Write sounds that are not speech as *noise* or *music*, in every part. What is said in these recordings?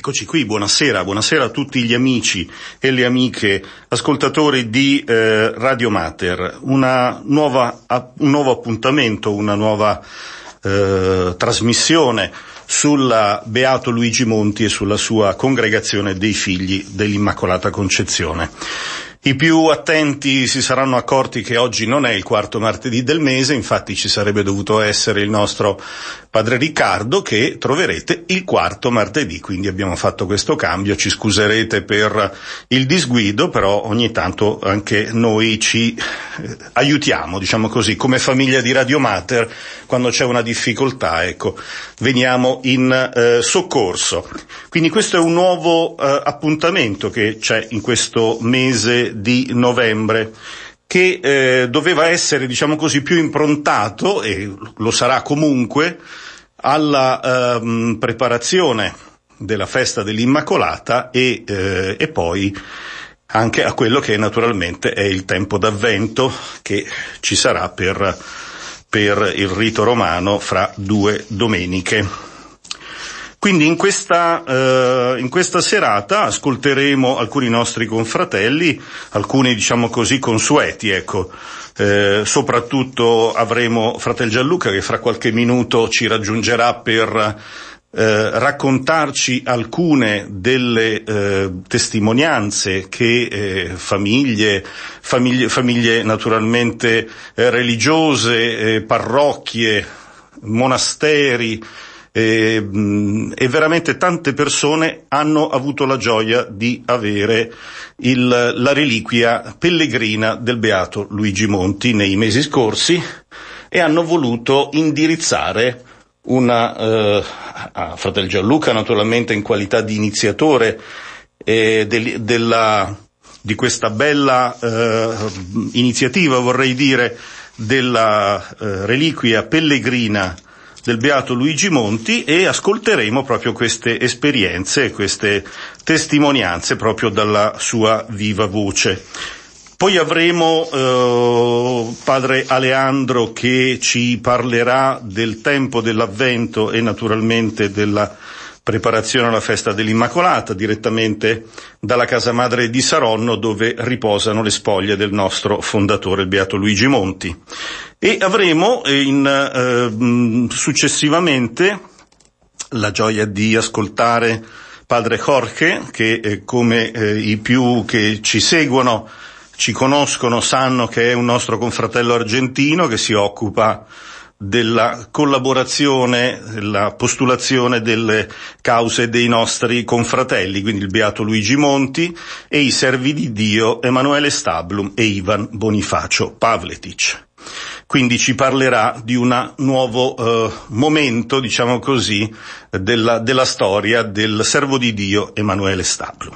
Eccoci qui, buonasera, buonasera a tutti gli amici e le amiche ascoltatori di eh, Radio Mater. Nuova, un nuovo appuntamento, una nuova eh, trasmissione sulla Beato Luigi Monti e sulla sua congregazione dei figli dell'Immacolata Concezione. I più attenti si saranno accorti che oggi non è il quarto martedì del mese, infatti ci sarebbe dovuto essere il nostro padre Riccardo che troverete il quarto martedì, quindi abbiamo fatto questo cambio, ci scuserete per il disguido, però ogni tanto anche noi ci eh, aiutiamo, diciamo così, come famiglia di Radio Mater, quando c'è una difficoltà, ecco, veniamo in eh, soccorso. Quindi questo è un nuovo eh, appuntamento che c'è in questo mese di novembre che eh, doveva essere, diciamo così, più improntato, e lo sarà comunque, alla ehm, preparazione della festa dell'Immacolata e, eh, e poi anche a quello che naturalmente è il tempo d'avvento che ci sarà per, per il rito romano fra due domeniche. Quindi in questa, eh, in questa serata ascolteremo alcuni nostri confratelli, alcuni diciamo così consueti, ecco. Eh, soprattutto avremo Fratel Gianluca che fra qualche minuto ci raggiungerà per eh, raccontarci alcune delle eh, testimonianze che eh, famiglie, famiglie, famiglie naturalmente eh, religiose, eh, parrocchie, monasteri, e, e, veramente tante persone hanno avuto la gioia di avere il, la reliquia pellegrina del beato Luigi Monti nei mesi scorsi e hanno voluto indirizzare una, eh, a Fratel Gianluca naturalmente in qualità di iniziatore eh, del, della, di questa bella eh, iniziativa vorrei dire della eh, reliquia pellegrina del Beato Luigi Monti e ascolteremo proprio queste esperienze, queste testimonianze proprio dalla sua viva voce. Poi avremo eh, padre Aleandro che ci parlerà del tempo dell'avvento e naturalmente della preparazione alla festa dell'Immacolata direttamente dalla casa madre di Saronno dove riposano le spoglie del nostro fondatore, il Beato Luigi Monti. E avremo eh, in, eh, successivamente la gioia di ascoltare padre Jorge che eh, come eh, i più che ci seguono ci conoscono sanno che è un nostro confratello argentino che si occupa della collaborazione, della postulazione delle cause dei nostri confratelli, quindi il Beato Luigi Monti e i servi di Dio Emanuele Stablum e Ivan Bonifacio Pavletic. Quindi ci parlerà di un nuovo eh, momento, diciamo così, della, della storia del servo di Dio Emanuele Stablum.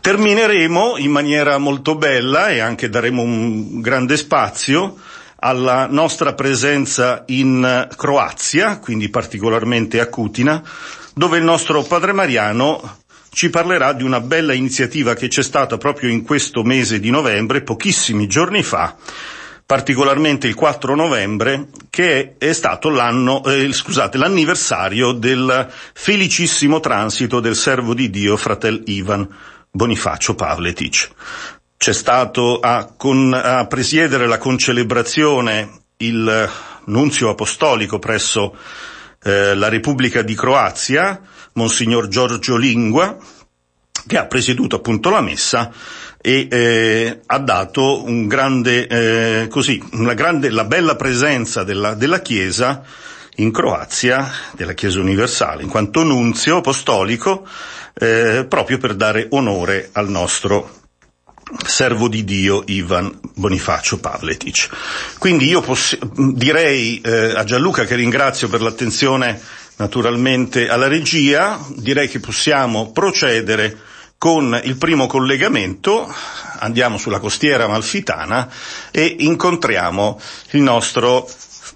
Termineremo in maniera molto bella e anche daremo un grande spazio alla nostra presenza in Croazia, quindi particolarmente a Cutina, dove il nostro padre Mariano ci parlerà di una bella iniziativa che c'è stata proprio in questo mese di novembre, pochissimi giorni fa, particolarmente il 4 novembre, che è stato l'anno, eh, scusate, l'anniversario del felicissimo transito del servo di Dio, fratel Ivan Bonifacio Pavletic c'è stato a, con, a presiedere la concelebrazione il nunzio apostolico presso eh, la Repubblica di Croazia, Monsignor Giorgio Lingua, che ha presieduto appunto la messa e eh, ha dato un grande, eh, così, una grande, la bella presenza della, della Chiesa in Croazia, della Chiesa universale, in quanto nunzio apostolico, eh, proprio per dare onore al nostro servo di Dio Ivan Bonifacio Pavletic. Quindi io poss- direi eh, a Gianluca che ringrazio per l'attenzione naturalmente alla regia, direi che possiamo procedere con il primo collegamento, andiamo sulla costiera malfitana e incontriamo il nostro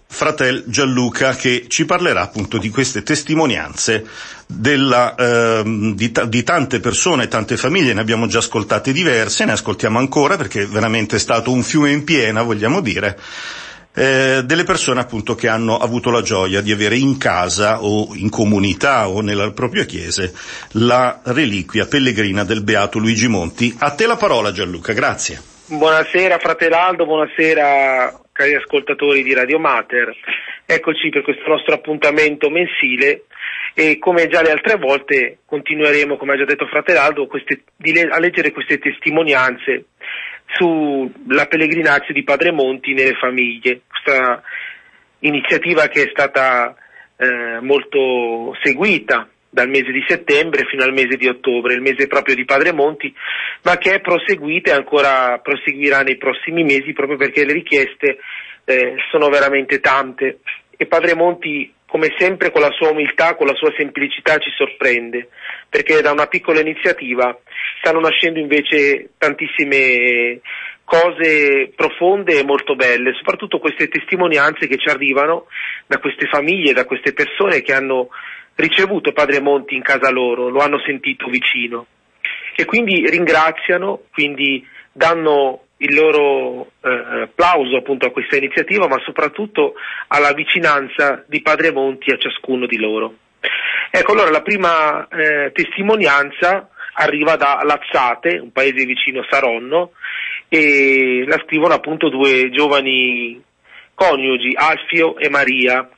fratel Gianluca che ci parlerà appunto di queste testimonianze della, eh, di, di, tante persone, tante famiglie, ne abbiamo già ascoltate diverse, ne ascoltiamo ancora perché veramente è stato un fiume in piena, vogliamo dire, eh, delle persone appunto che hanno avuto la gioia di avere in casa o in comunità o nella propria chiesa la reliquia pellegrina del Beato Luigi Monti. A te la parola Gianluca, grazie. Buonasera fratello, buonasera cari ascoltatori di Radio Mater. Eccoci per questo nostro appuntamento mensile e come già le altre volte continueremo, come ha già detto Fratelaldo, queste, a leggere queste testimonianze sulla pellegrinaggio di Padre Monti nelle famiglie, questa iniziativa che è stata eh, molto seguita dal mese di settembre fino al mese di ottobre, il mese proprio di Padre Monti, ma che è proseguita e ancora proseguirà nei prossimi mesi proprio perché le richieste eh, sono veramente tante. E Padre Monti come sempre con la sua umiltà, con la sua semplicità ci sorprende, perché da una piccola iniziativa stanno nascendo invece tantissime cose profonde e molto belle, soprattutto queste testimonianze che ci arrivano da queste famiglie, da queste persone che hanno ricevuto Padre Monti in casa loro, lo hanno sentito vicino e quindi ringraziano, quindi danno il loro eh, applauso appunto a questa iniziativa, ma soprattutto alla vicinanza di Padre Monti a ciascuno di loro. Ecco, allora la prima eh, testimonianza arriva da Lazzate, un paese vicino a Saronno, e la scrivono appunto due giovani coniugi, Alfio e Maria.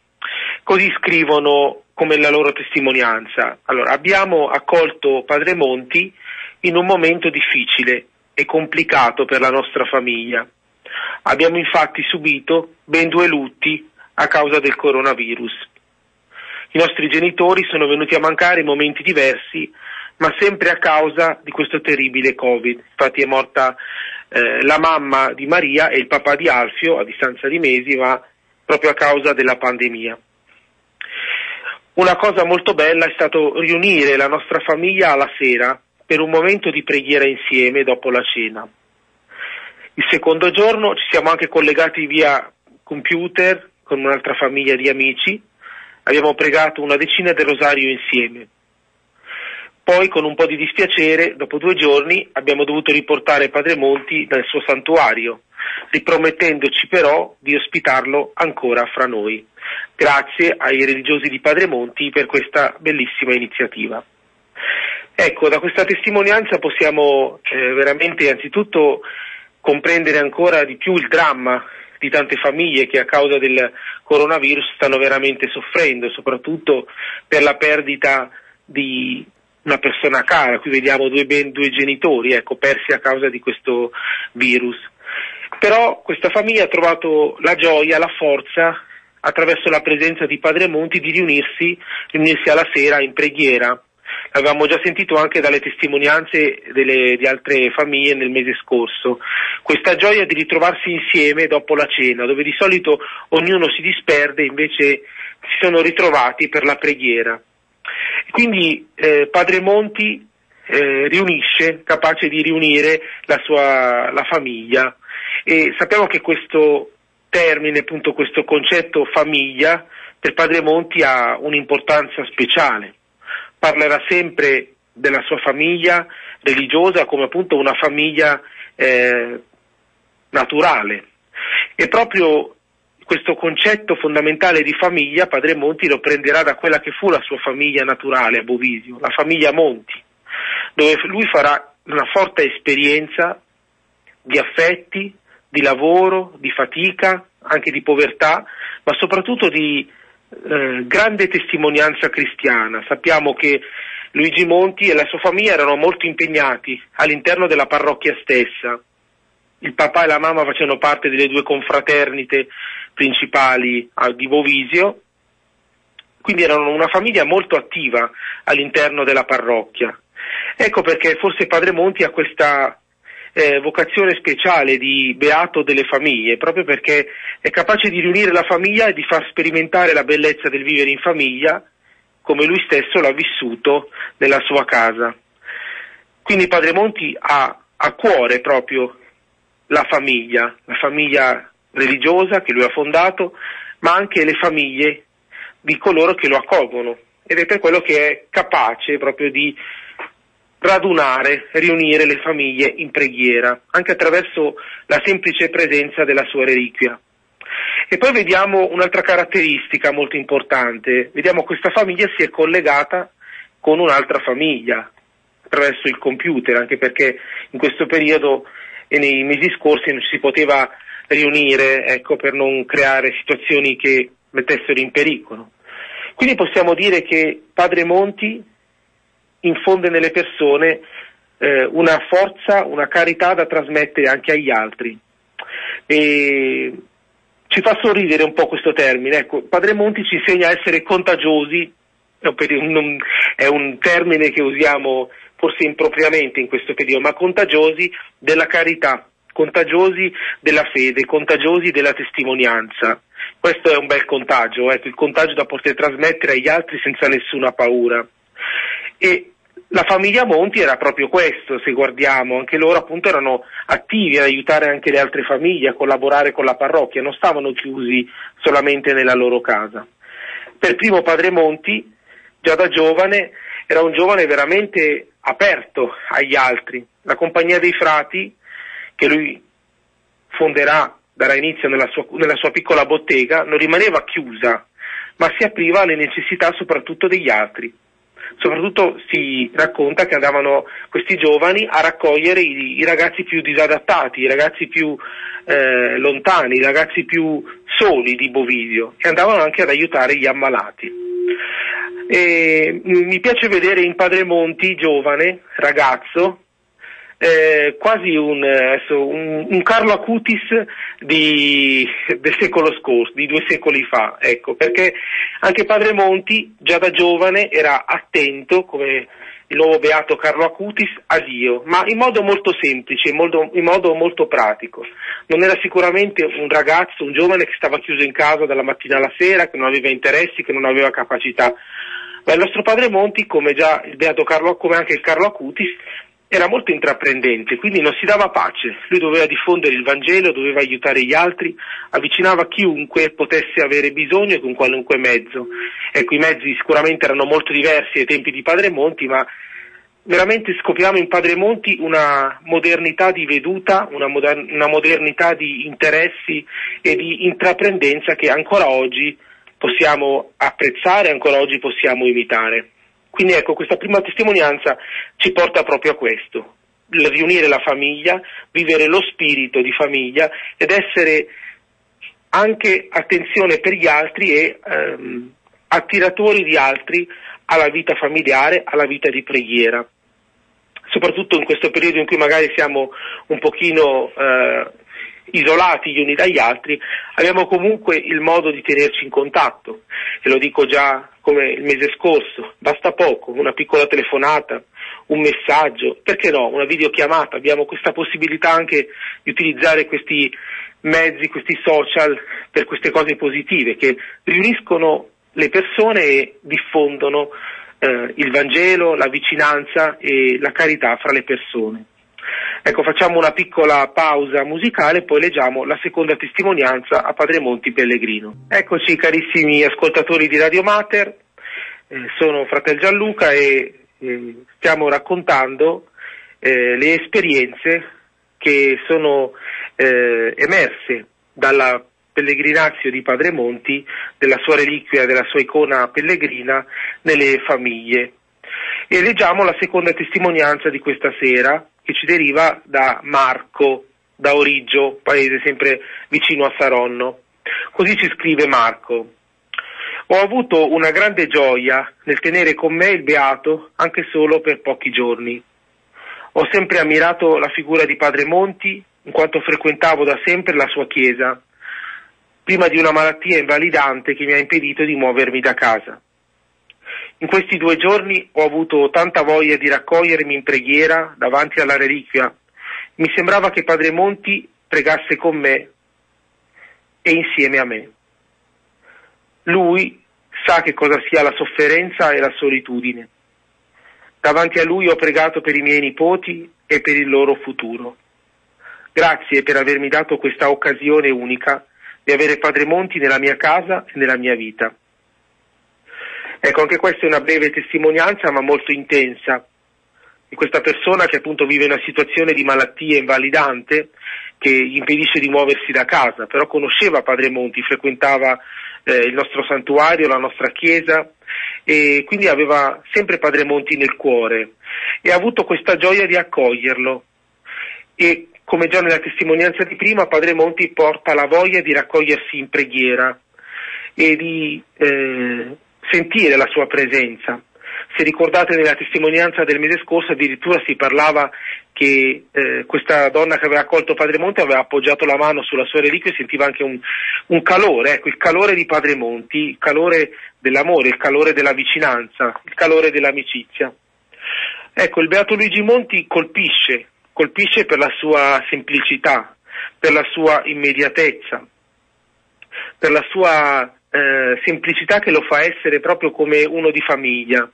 Così scrivono come la loro testimonianza. Allora, abbiamo accolto Padre Monti in un momento difficile e complicato per la nostra famiglia. Abbiamo infatti subito ben due lutti a causa del coronavirus. I nostri genitori sono venuti a mancare in momenti diversi, ma sempre a causa di questo terribile Covid. Infatti è morta eh, la mamma di Maria e il papà di Alfio a distanza di mesi, ma proprio a causa della pandemia. Una cosa molto bella è stato riunire la nostra famiglia alla sera per un momento di preghiera insieme dopo la cena. Il secondo giorno ci siamo anche collegati via computer con un'altra famiglia di amici, abbiamo pregato una decina del rosario insieme. Poi, con un po' di dispiacere, dopo due giorni abbiamo dovuto riportare Padre Monti nel suo santuario, ripromettendoci però di ospitarlo ancora fra noi. Grazie ai religiosi di Padre Monti per questa bellissima iniziativa. Ecco, da questa testimonianza possiamo eh, veramente anzitutto comprendere ancora di più il dramma di tante famiglie che a causa del coronavirus stanno veramente soffrendo, soprattutto per la perdita di una persona cara. Qui vediamo due, ben, due genitori ecco, persi a causa di questo virus. Però questa famiglia ha trovato la gioia, la forza, attraverso la presenza di Padre Monti, di riunirsi, riunirsi alla sera in preghiera. Avevamo già sentito anche dalle testimonianze delle, di altre famiglie nel mese scorso, questa gioia di ritrovarsi insieme dopo la cena, dove di solito ognuno si disperde, invece si sono ritrovati per la preghiera. Quindi eh, Padre Monti eh, riunisce, capace di riunire la sua la famiglia. E sappiamo che questo termine, appunto questo concetto famiglia, per Padre Monti ha un'importanza speciale parlerà sempre della sua famiglia religiosa come appunto una famiglia eh, naturale. E proprio questo concetto fondamentale di famiglia Padre Monti lo prenderà da quella che fu la sua famiglia naturale a Bovisio, la famiglia Monti, dove lui farà una forte esperienza di affetti, di lavoro, di fatica, anche di povertà, ma soprattutto di eh, grande testimonianza cristiana. Sappiamo che Luigi Monti e la sua famiglia erano molto impegnati all'interno della parrocchia stessa. Il papà e la mamma facevano parte delle due confraternite principali di Bovisio, quindi erano una famiglia molto attiva all'interno della parrocchia. Ecco perché forse Padre Monti ha questa eh, vocazione speciale di beato delle famiglie, proprio perché è capace di riunire la famiglia e di far sperimentare la bellezza del vivere in famiglia come lui stesso l'ha vissuto nella sua casa. Quindi Padre Monti ha a cuore proprio la famiglia, la famiglia religiosa che lui ha fondato, ma anche le famiglie di coloro che lo accolgono ed è per quello che è capace proprio di radunare, riunire le famiglie in preghiera, anche attraverso la semplice presenza della sua reliquia. E poi vediamo un'altra caratteristica molto importante, vediamo questa famiglia si è collegata con un'altra famiglia attraverso il computer, anche perché in questo periodo e nei mesi scorsi non ci si poteva riunire ecco, per non creare situazioni che mettessero in pericolo. Quindi possiamo dire che Padre Monti infonde nelle persone eh, una forza, una carità da trasmettere anche agli altri. E ci fa sorridere un po' questo termine. Ecco, Padre Monti ci insegna a essere contagiosi, è un, termine che usiamo forse impropriamente in questo periodo, ma contagiosi della carità, contagiosi della fede, contagiosi della testimonianza. Questo è un bel contagio, ecco, il contagio da poter trasmettere agli altri senza nessuna paura. E la famiglia Monti era proprio questo, se guardiamo, anche loro appunto erano attivi ad aiutare anche le altre famiglie, a collaborare con la parrocchia, non stavano chiusi solamente nella loro casa. Per primo padre Monti, già da giovane, era un giovane veramente aperto agli altri. La compagnia dei frati, che lui fonderà, darà inizio nella sua, nella sua piccola bottega, non rimaneva chiusa, ma si apriva alle necessità soprattutto degli altri soprattutto si racconta che andavano questi giovani a raccogliere i, i ragazzi più disadattati, i ragazzi più eh, lontani, i ragazzi più soli di Bovidio e andavano anche ad aiutare gli ammalati. E, mi piace vedere in Padre Monti, giovane, ragazzo, eh, quasi un, adesso, un, un, Carlo Acutis di, del secolo scorso, di due secoli fa, ecco, perché anche Padre Monti già da giovane era attento, come il nuovo beato Carlo Acutis, a Dio, ma in modo molto semplice, in modo, in modo molto pratico. Non era sicuramente un ragazzo, un giovane che stava chiuso in casa dalla mattina alla sera, che non aveva interessi, che non aveva capacità. Ma il nostro padre Monti, come già il beato Carlo, come anche il Carlo Acutis, era molto intraprendente, quindi non si dava pace, lui doveva diffondere il Vangelo, doveva aiutare gli altri, avvicinava chiunque potesse avere bisogno con qualunque mezzo. Ecco, i mezzi sicuramente erano molto diversi ai tempi di Padre Monti, ma veramente scopriamo in Padre Monti una modernità di veduta, una, moder- una modernità di interessi e di intraprendenza che ancora oggi possiamo apprezzare, ancora oggi possiamo imitare. Quindi ecco, questa prima testimonianza ci porta proprio a questo, riunire la famiglia, vivere lo spirito di famiglia ed essere anche attenzione per gli altri e ehm, attiratori di altri alla vita familiare, alla vita di preghiera. Soprattutto in questo periodo in cui magari siamo un pochino eh, isolati gli uni dagli altri, abbiamo comunque il modo di tenerci in contatto. E lo dico già come il mese scorso, basta poco, una piccola telefonata, un messaggio, perché no, una videochiamata, abbiamo questa possibilità anche di utilizzare questi mezzi, questi social per queste cose positive che riuniscono le persone e diffondono eh, il Vangelo, la vicinanza e la carità fra le persone. Ecco, facciamo una piccola pausa musicale e poi leggiamo la seconda testimonianza a Padre Monti Pellegrino. Eccoci carissimi ascoltatori di Radio Mater, eh, sono Fratel Gianluca e eh, stiamo raccontando eh, le esperienze che sono eh, emerse dalla pellegrinazio di Padre Monti, della sua reliquia, della sua icona pellegrina nelle famiglie. E leggiamo la seconda testimonianza di questa sera, che ci deriva da Marco, da Origgio, paese sempre vicino a Saronno. Così ci scrive Marco. Ho avuto una grande gioia nel tenere con me il Beato anche solo per pochi giorni. Ho sempre ammirato la figura di Padre Monti in quanto frequentavo da sempre la sua chiesa, prima di una malattia invalidante che mi ha impedito di muovermi da casa. In questi due giorni ho avuto tanta voglia di raccogliermi in preghiera davanti alla reliquia. Mi sembrava che Padre Monti pregasse con me e insieme a me. Lui sa che cosa sia la sofferenza e la solitudine. Davanti a lui ho pregato per i miei nipoti e per il loro futuro. Grazie per avermi dato questa occasione unica di avere Padre Monti nella mia casa e nella mia vita. Ecco, anche questa è una breve testimonianza ma molto intensa di questa persona che appunto vive una situazione di malattia invalidante che gli impedisce di muoversi da casa, però conosceva Padre Monti, frequentava eh, il nostro santuario, la nostra chiesa e quindi aveva sempre Padre Monti nel cuore. E ha avuto questa gioia di accoglierlo. E come già nella testimonianza di prima Padre Monti porta la voglia di raccogliersi in preghiera e di eh, sentire la sua presenza. Se ricordate nella testimonianza del mese scorso addirittura si parlava che eh, questa donna che aveva accolto Padre Monti aveva appoggiato la mano sulla sua reliquia e sentiva anche un, un calore, ecco, il calore di Padre Monti, il calore dell'amore, il calore della vicinanza, il calore dell'amicizia. Ecco, il Beato Luigi Monti colpisce, colpisce per la sua semplicità, per la sua immediatezza, per la sua eh, semplicità che lo fa essere proprio come uno di famiglia.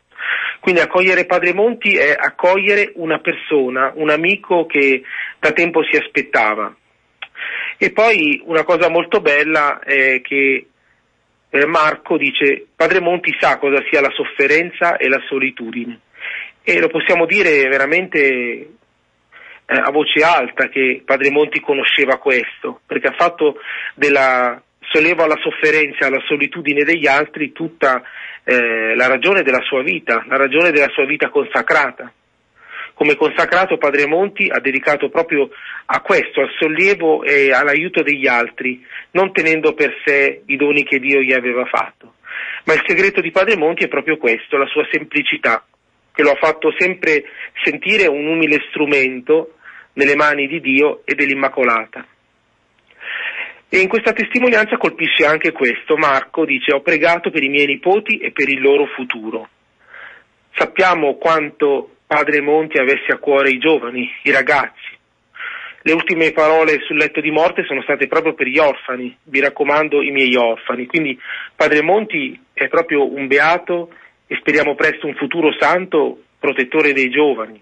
Quindi accogliere Padre Monti è accogliere una persona, un amico che da tempo si aspettava. E poi una cosa molto bella è che eh, Marco dice Padre Monti sa cosa sia la sofferenza e la solitudine e lo possiamo dire veramente eh, a voce alta che Padre Monti conosceva questo, perché ha fatto della solleva alla sofferenza, alla solitudine degli altri tutta eh, la ragione della sua vita, la ragione della sua vita consacrata. Come consacrato Padre Monti ha dedicato proprio a questo, al sollievo e all'aiuto degli altri, non tenendo per sé i doni che Dio gli aveva fatto. Ma il segreto di Padre Monti è proprio questo, la sua semplicità, che lo ha fatto sempre sentire un umile strumento nelle mani di Dio e dell'Immacolata. E in questa testimonianza colpisce anche questo. Marco dice ho pregato per i miei nipoti e per il loro futuro. Sappiamo quanto padre Monti avesse a cuore i giovani, i ragazzi. Le ultime parole sul letto di morte sono state proprio per gli orfani, vi raccomando i miei orfani. Quindi padre Monti è proprio un beato e speriamo presto un futuro santo protettore dei giovani.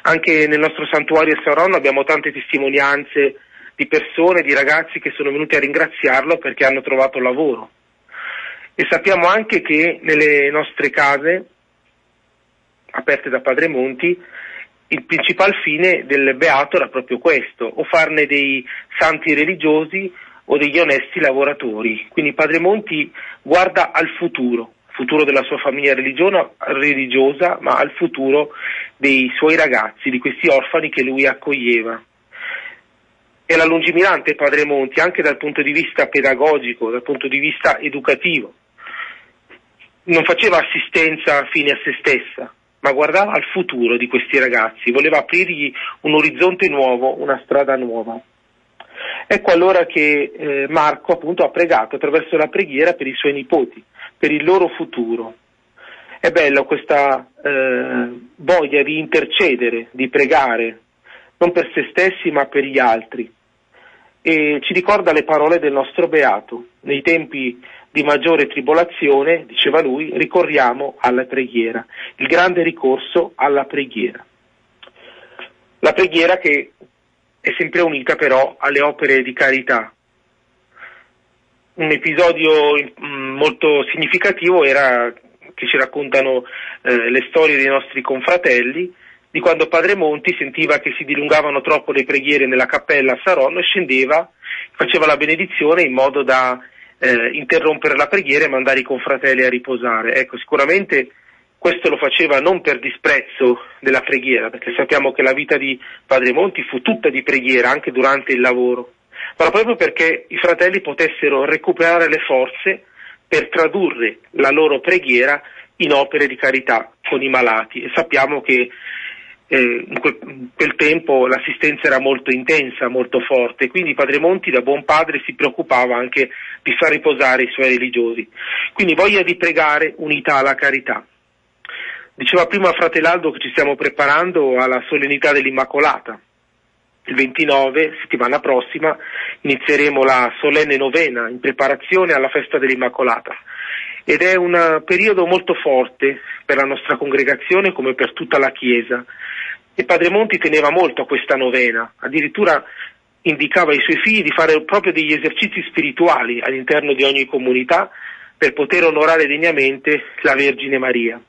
Anche nel nostro santuario a Saronno abbiamo tante testimonianze di persone, di ragazzi che sono venuti a ringraziarlo perché hanno trovato lavoro. E sappiamo anche che nelle nostre case, aperte da Padre Monti, il principal fine del beato era proprio questo, o farne dei santi religiosi o degli onesti lavoratori. Quindi Padre Monti guarda al futuro, futuro della sua famiglia religiosa, ma al futuro dei suoi ragazzi, di questi orfani che lui accoglieva e la lungimirante Padre Monti anche dal punto di vista pedagogico, dal punto di vista educativo. Non faceva assistenza fine a se stessa, ma guardava al futuro di questi ragazzi, voleva aprirgli un orizzonte nuovo, una strada nuova. Ecco allora che eh, Marco appunto ha pregato attraverso la preghiera per i suoi nipoti, per il loro futuro. È bello questa eh, voglia di intercedere, di pregare, non per se stessi ma per gli altri. E ci ricorda le parole del nostro Beato. Nei tempi di maggiore tribolazione, diceva lui, ricorriamo alla preghiera, il grande ricorso alla preghiera. La preghiera che è sempre unita però alle opere di carità. Un episodio mm, molto significativo era che ci raccontano eh, le storie dei nostri confratelli di quando Padre Monti sentiva che si dilungavano troppo le preghiere nella cappella a Saronno e scendeva, faceva la benedizione in modo da eh, interrompere la preghiera e mandare i confratelli a riposare. Ecco, sicuramente questo lo faceva non per disprezzo della preghiera, perché sappiamo che la vita di Padre Monti fu tutta di preghiera anche durante il lavoro, ma proprio perché i fratelli potessero recuperare le forze per tradurre la loro preghiera in opere di carità con i malati e sappiamo che eh, in, quel, tempo l'assistenza era molto intensa, molto forte, quindi Padre Monti da buon padre si preoccupava anche di far riposare i suoi religiosi. Quindi voglia di pregare unità alla carità. Diceva prima Fratelaldo che ci stiamo preparando alla solennità dell'Immacolata. Il 29, settimana prossima, inizieremo la solenne novena in preparazione alla festa dell'Immacolata ed è un periodo molto forte per la nostra congregazione come per tutta la Chiesa e Padre Monti teneva molto a questa novena, addirittura indicava ai suoi figli di fare proprio degli esercizi spirituali all'interno di ogni comunità per poter onorare degnamente la Vergine Maria.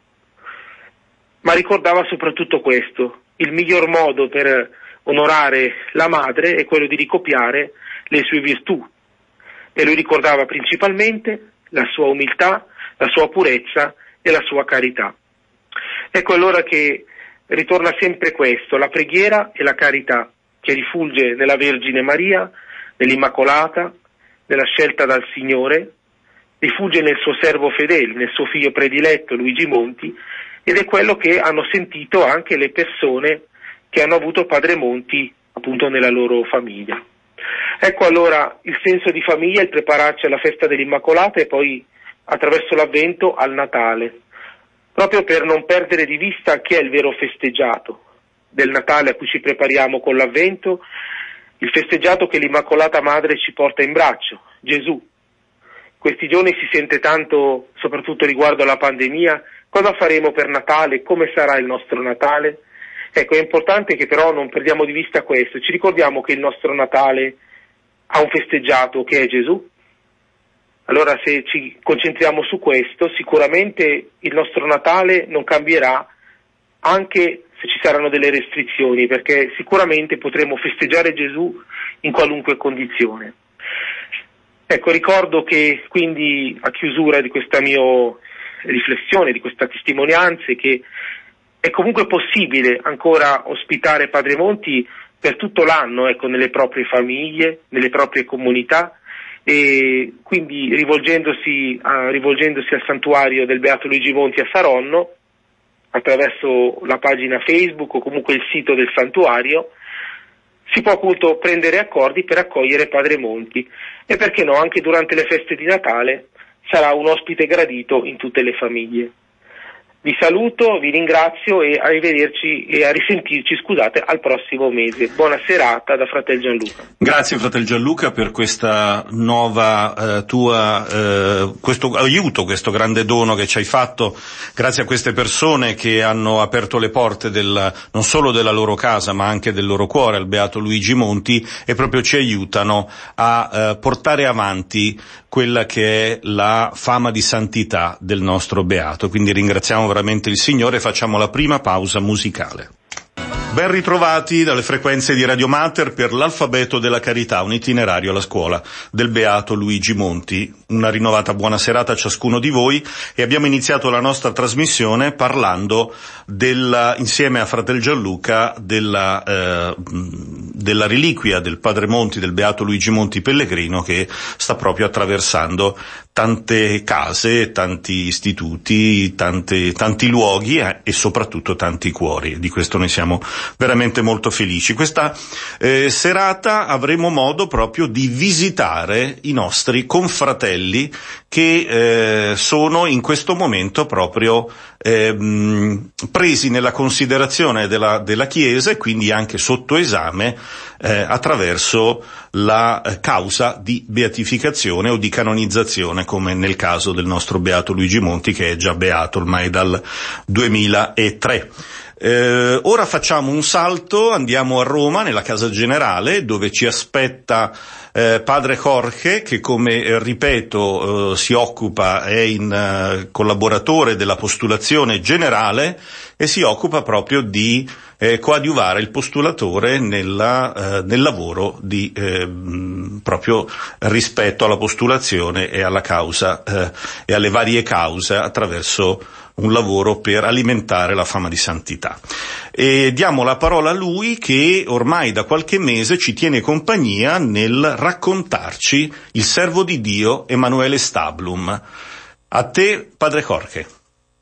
Ma ricordava soprattutto questo, il miglior modo per onorare la madre è quello di ricopiare le sue virtù e lui ricordava principalmente la sua umiltà, la sua purezza e la sua carità. Ecco allora che ritorna sempre questo, la preghiera e la carità, che rifulge nella Vergine Maria, nell'Immacolata, nella scelta dal Signore, rifugge nel suo servo fedele, nel suo figlio prediletto Luigi Monti, ed è quello che hanno sentito anche le persone che hanno avuto Padre Monti appunto nella loro famiglia. Ecco allora il senso di famiglia, il prepararci alla festa dell'Immacolata e poi attraverso l'avvento al Natale, proprio per non perdere di vista chi è il vero festeggiato del Natale a cui ci prepariamo con l'avvento, il festeggiato che l'Immacolata Madre ci porta in braccio, Gesù. Questi giorni si sente tanto, soprattutto riguardo alla pandemia, cosa faremo per Natale, come sarà il nostro Natale. Ecco, è importante che però non perdiamo di vista questo, ci ricordiamo che il nostro Natale ha un festeggiato che è Gesù. Allora se ci concentriamo su questo, sicuramente il nostro Natale non cambierà anche se ci saranno delle restrizioni, perché sicuramente potremo festeggiare Gesù in qualunque condizione. Ecco, ricordo che quindi a chiusura di questa mia riflessione, di questa testimonianza, che è comunque possibile ancora ospitare Padre Monti per tutto l'anno, ecco, nelle proprie famiglie, nelle proprie comunità e quindi rivolgendosi, a, rivolgendosi al santuario del Beato Luigi Monti a Saronno attraverso la pagina Facebook o comunque il sito del santuario si può appunto prendere accordi per accogliere Padre Monti e perché no anche durante le feste di Natale sarà un ospite gradito in tutte le famiglie. Vi saluto, vi ringrazio e arrivederci e a risentirci, scusate, al prossimo mese. Buona serata da Fratel Gianluca. Grazie Fratel Gianluca per questa nuova eh, tua, eh, questo aiuto, questo grande dono che ci hai fatto. Grazie a queste persone che hanno aperto le porte del, non solo della loro casa ma anche del loro cuore al Beato Luigi Monti e proprio ci aiutano a eh, portare avanti quella che è la fama di santità del nostro Beato. Quindi ringraziamo veramente il Signore e facciamo la prima pausa musicale. Ben ritrovati dalle frequenze di Radio Mater per l'alfabeto della carità, un itinerario alla scuola del Beato Luigi Monti. Una rinnovata buona serata a ciascuno di voi e abbiamo iniziato la nostra trasmissione parlando della, insieme a Fratel Gianluca della, eh, della reliquia del Padre Monti, del Beato Luigi Monti Pellegrino che sta proprio attraversando tante case, tanti istituti, tante, tanti luoghi eh, e soprattutto tanti cuori. Di questo noi siamo veramente molto felici. Questa eh, serata avremo modo proprio di visitare i nostri confratelli che eh, sono in questo momento proprio ehm, presi nella considerazione della, della Chiesa e quindi anche sotto esame eh, attraverso la eh, causa di beatificazione o di canonizzazione, come nel caso del nostro beato Luigi Monti, che è già beato ormai dal 2003. Eh, ora facciamo un salto, andiamo a Roma, nella Casa Generale, dove ci aspetta eh, padre Jorge, che come eh, ripeto eh, si occupa, è in eh, collaboratore della postulazione generale e si occupa proprio di eh, coadiuvare il postulatore nella, nel lavoro di proprio rispetto alla postulazione e alla causa e alle varie cause attraverso un lavoro per alimentare la fama di santità. E diamo la parola a lui che ormai da qualche mese ci tiene compagnia nel raccontarci il servo di Dio Emanuele Stablum. A te, padre Jorge.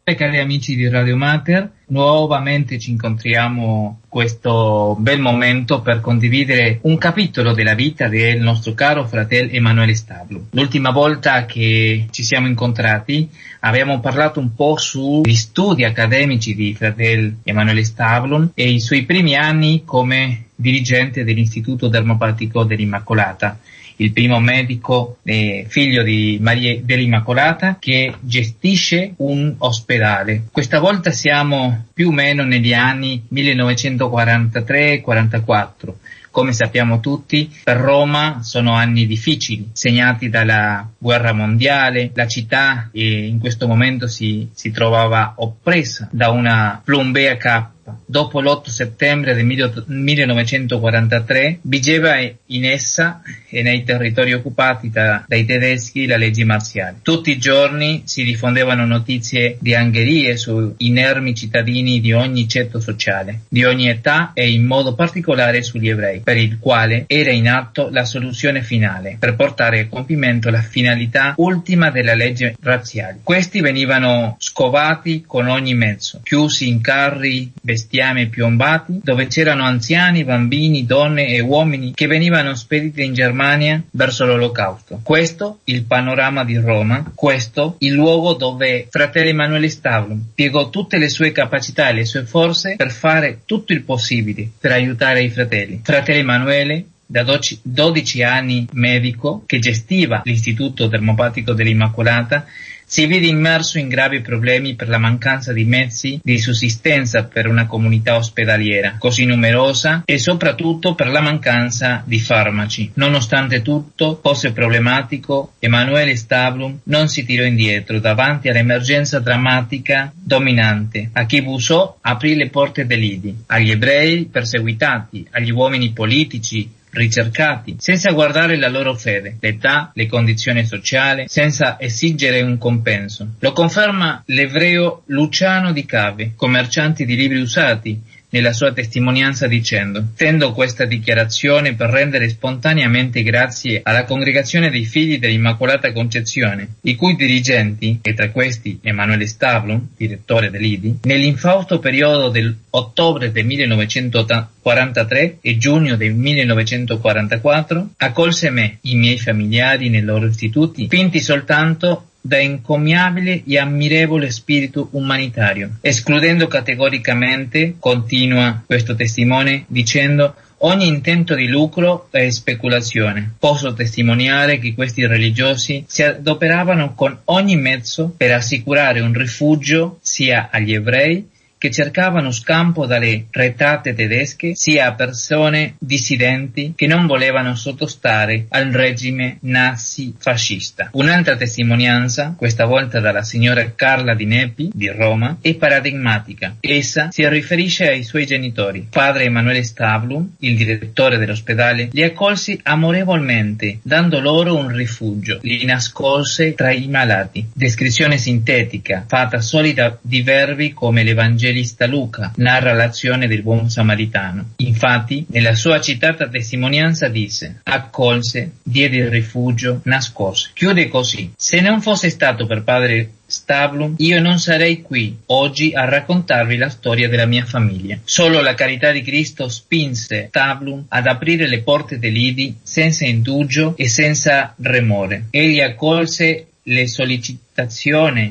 Cari amici di Radio Mater, nuovamente ci incontriamo questo bel momento per condividere un capitolo della vita del nostro caro fratello Emanuele Stablo. L'ultima volta che ci siamo incontrati abbiamo parlato un po' sugli studi accademici di fratello Emanuele Stablo e i suoi primi anni come dirigente dell'Istituto Dermopatico dell'Immacolata il primo medico eh, figlio di Maria dell'Immacolata che gestisce un ospedale. Questa volta siamo più o meno negli anni 1943-44. Come sappiamo tutti, per Roma sono anni difficili, segnati dalla guerra mondiale. La città eh, in questo momento si, si trovava oppressa da una tappa. Dopo l'8 settembre del 1943 vigeva in essa e nei territori occupati da, dai tedeschi la legge marziale. Tutti i giorni si diffondevano notizie di angherie su inermi cittadini di ogni ceto sociale, di ogni età e in modo particolare sugli ebrei, per il quale era in atto la soluzione finale per portare a compimento la finalità ultima della legge razziale. Questi venivano scovati con ogni mezzo, chiusi in carri, bestiame piombati, dove c'erano anziani, bambini, donne e uomini che venivano spediti in Germania verso l'olocausto. Questo il panorama di Roma, questo il luogo dove fratello Emanuele Stavlum piegò tutte le sue capacità e le sue forze per fare tutto il possibile per aiutare i fratelli. Fratello Emanuele da 12 anni medico che gestiva l'Istituto Termopatico dell'Immacolata, si vede immerso in gravi problemi per la mancanza di mezzi di sussistenza per una comunità ospedaliera così numerosa e soprattutto per la mancanza di farmaci. Nonostante tutto fosse problematico, Emanuele Stablum non si tirò indietro davanti all'emergenza drammatica dominante. A chi busò aprì le porte dell'Idi, agli ebrei perseguitati, agli uomini politici, ricercati, senza guardare la loro fede, l'età, le condizioni sociali, senza esigere un compenso. Lo conferma l'ebreo Luciano di Cave, commerciante di libri usati, nella sua testimonianza dicendo Tendo questa dichiarazione per rendere spontaneamente grazie alla congregazione dei figli dell'Immacolata Concezione, i cui dirigenti, e tra questi Emanuele Stavlum, direttore dell'IDI, nell'infausto periodo dell'ottobre del 1943 e giugno del 1944, accolse me, i miei familiari nei loro istituti, finti soltanto da encomiabile e ammirevole spirito umanitario, escludendo categoricamente, continua questo testimone, dicendo ogni intento di lucro e speculazione. Posso testimoniare che questi religiosi si adoperavano con ogni mezzo per assicurare un rifugio sia agli ebrei che cercavano scampo dalle retate tedesche sia a persone dissidenti che non volevano sottostare al regime nazi-fascista. Un'altra testimonianza, questa volta dalla signora Carla Di Nepi di Roma, è paradigmatica. Essa si riferisce ai suoi genitori. Padre Emanuele Stavlum, il direttore dell'ospedale, li accolse amorevolmente, dando loro un rifugio. Li nascose tra i malati. Descrizione sintetica, fatta solida di verbi come l'Evangelo l'evangelista Luca narra l'azione del buon samaritano. Infatti, nella sua citata testimonianza disse, accolse, diede il rifugio, nascose. Chiude così, se non fosse stato per padre Stablum, io non sarei qui oggi a raccontarvi la storia della mia famiglia. Solo la carità di Cristo spinse Stablum ad aprire le porte dell'Idi senza indugio e senza remore. Egli accolse le sollecitazioni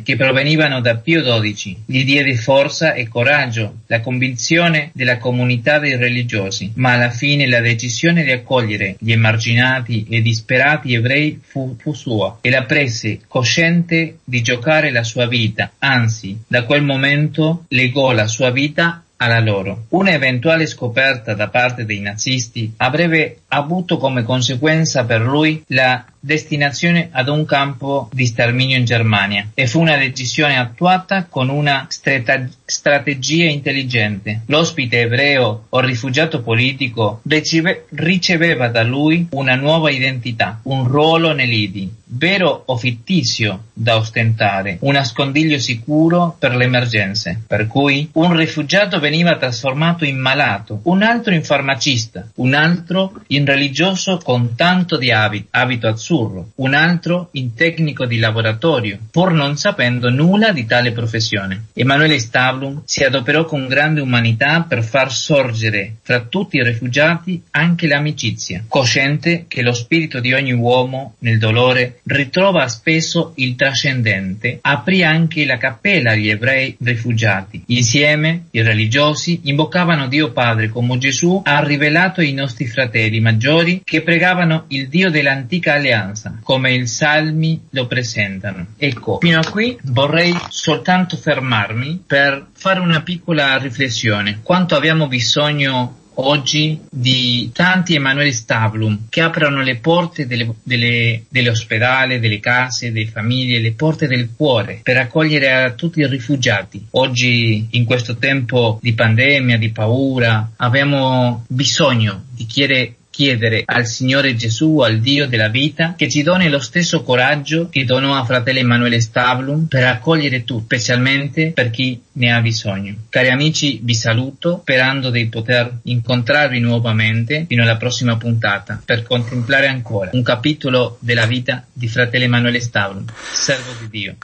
che provenivano da Pio XII gli diede forza e coraggio, la convinzione della comunità dei religiosi, ma alla fine la decisione di accogliere gli emarginati e disperati ebrei fu, fu sua e la prese cosciente di giocare la sua vita, anzi da quel momento legò la sua vita alla loro. Un'eventuale scoperta da parte dei nazisti avrebbe avuto come conseguenza per lui la destinazione ad un campo di sterminio in Germania e fu una decisione attuata con una streta- strategia intelligente. L'ospite ebreo o rifugiato politico riceve- riceveva da lui una nuova identità, un ruolo nell'IDI, vero o fittizio da ostentare, un nascondiglio sicuro per le emergenze, per cui un rifugiato veniva trasformato in malato, un altro in farmacista, un altro in religioso con tanto di abito, abito azzurro, un altro in tecnico di laboratorio, pur non sapendo nulla di tale professione. Emanuele Stablum si adoperò con grande umanità per far sorgere fra tutti i rifugiati anche l'amicizia, cosciente che lo spirito di ogni uomo nel dolore ritrova spesso il trascendente, aprì anche la cappella agli ebrei rifugiati. Insieme i religiosi invocavano Dio Padre come Gesù ha rivelato ai nostri fratelli maggiori che pregavano il Dio dell'antica alleanza come i salmi lo presentano. Ecco, fino a qui vorrei soltanto fermarmi per fare una piccola riflessione. Quanto abbiamo bisogno oggi di tanti Emanuele Stablum che aprono le porte delle, delle, ospedali, delle case, delle famiglie, le porte del cuore per accogliere a tutti i rifugiati. Oggi in questo tempo di pandemia, di paura, abbiamo bisogno di chiedere chiedere al Signore Gesù, al Dio della vita, che ci doni lo stesso coraggio che donò a fratello Emanuele Stablum per accogliere tu, specialmente per chi ne ha bisogno. Cari amici, vi saluto sperando di poter incontrarvi nuovamente fino alla prossima puntata per contemplare ancora un capitolo della vita di fratello Emanuele Stablum, servo di Dio.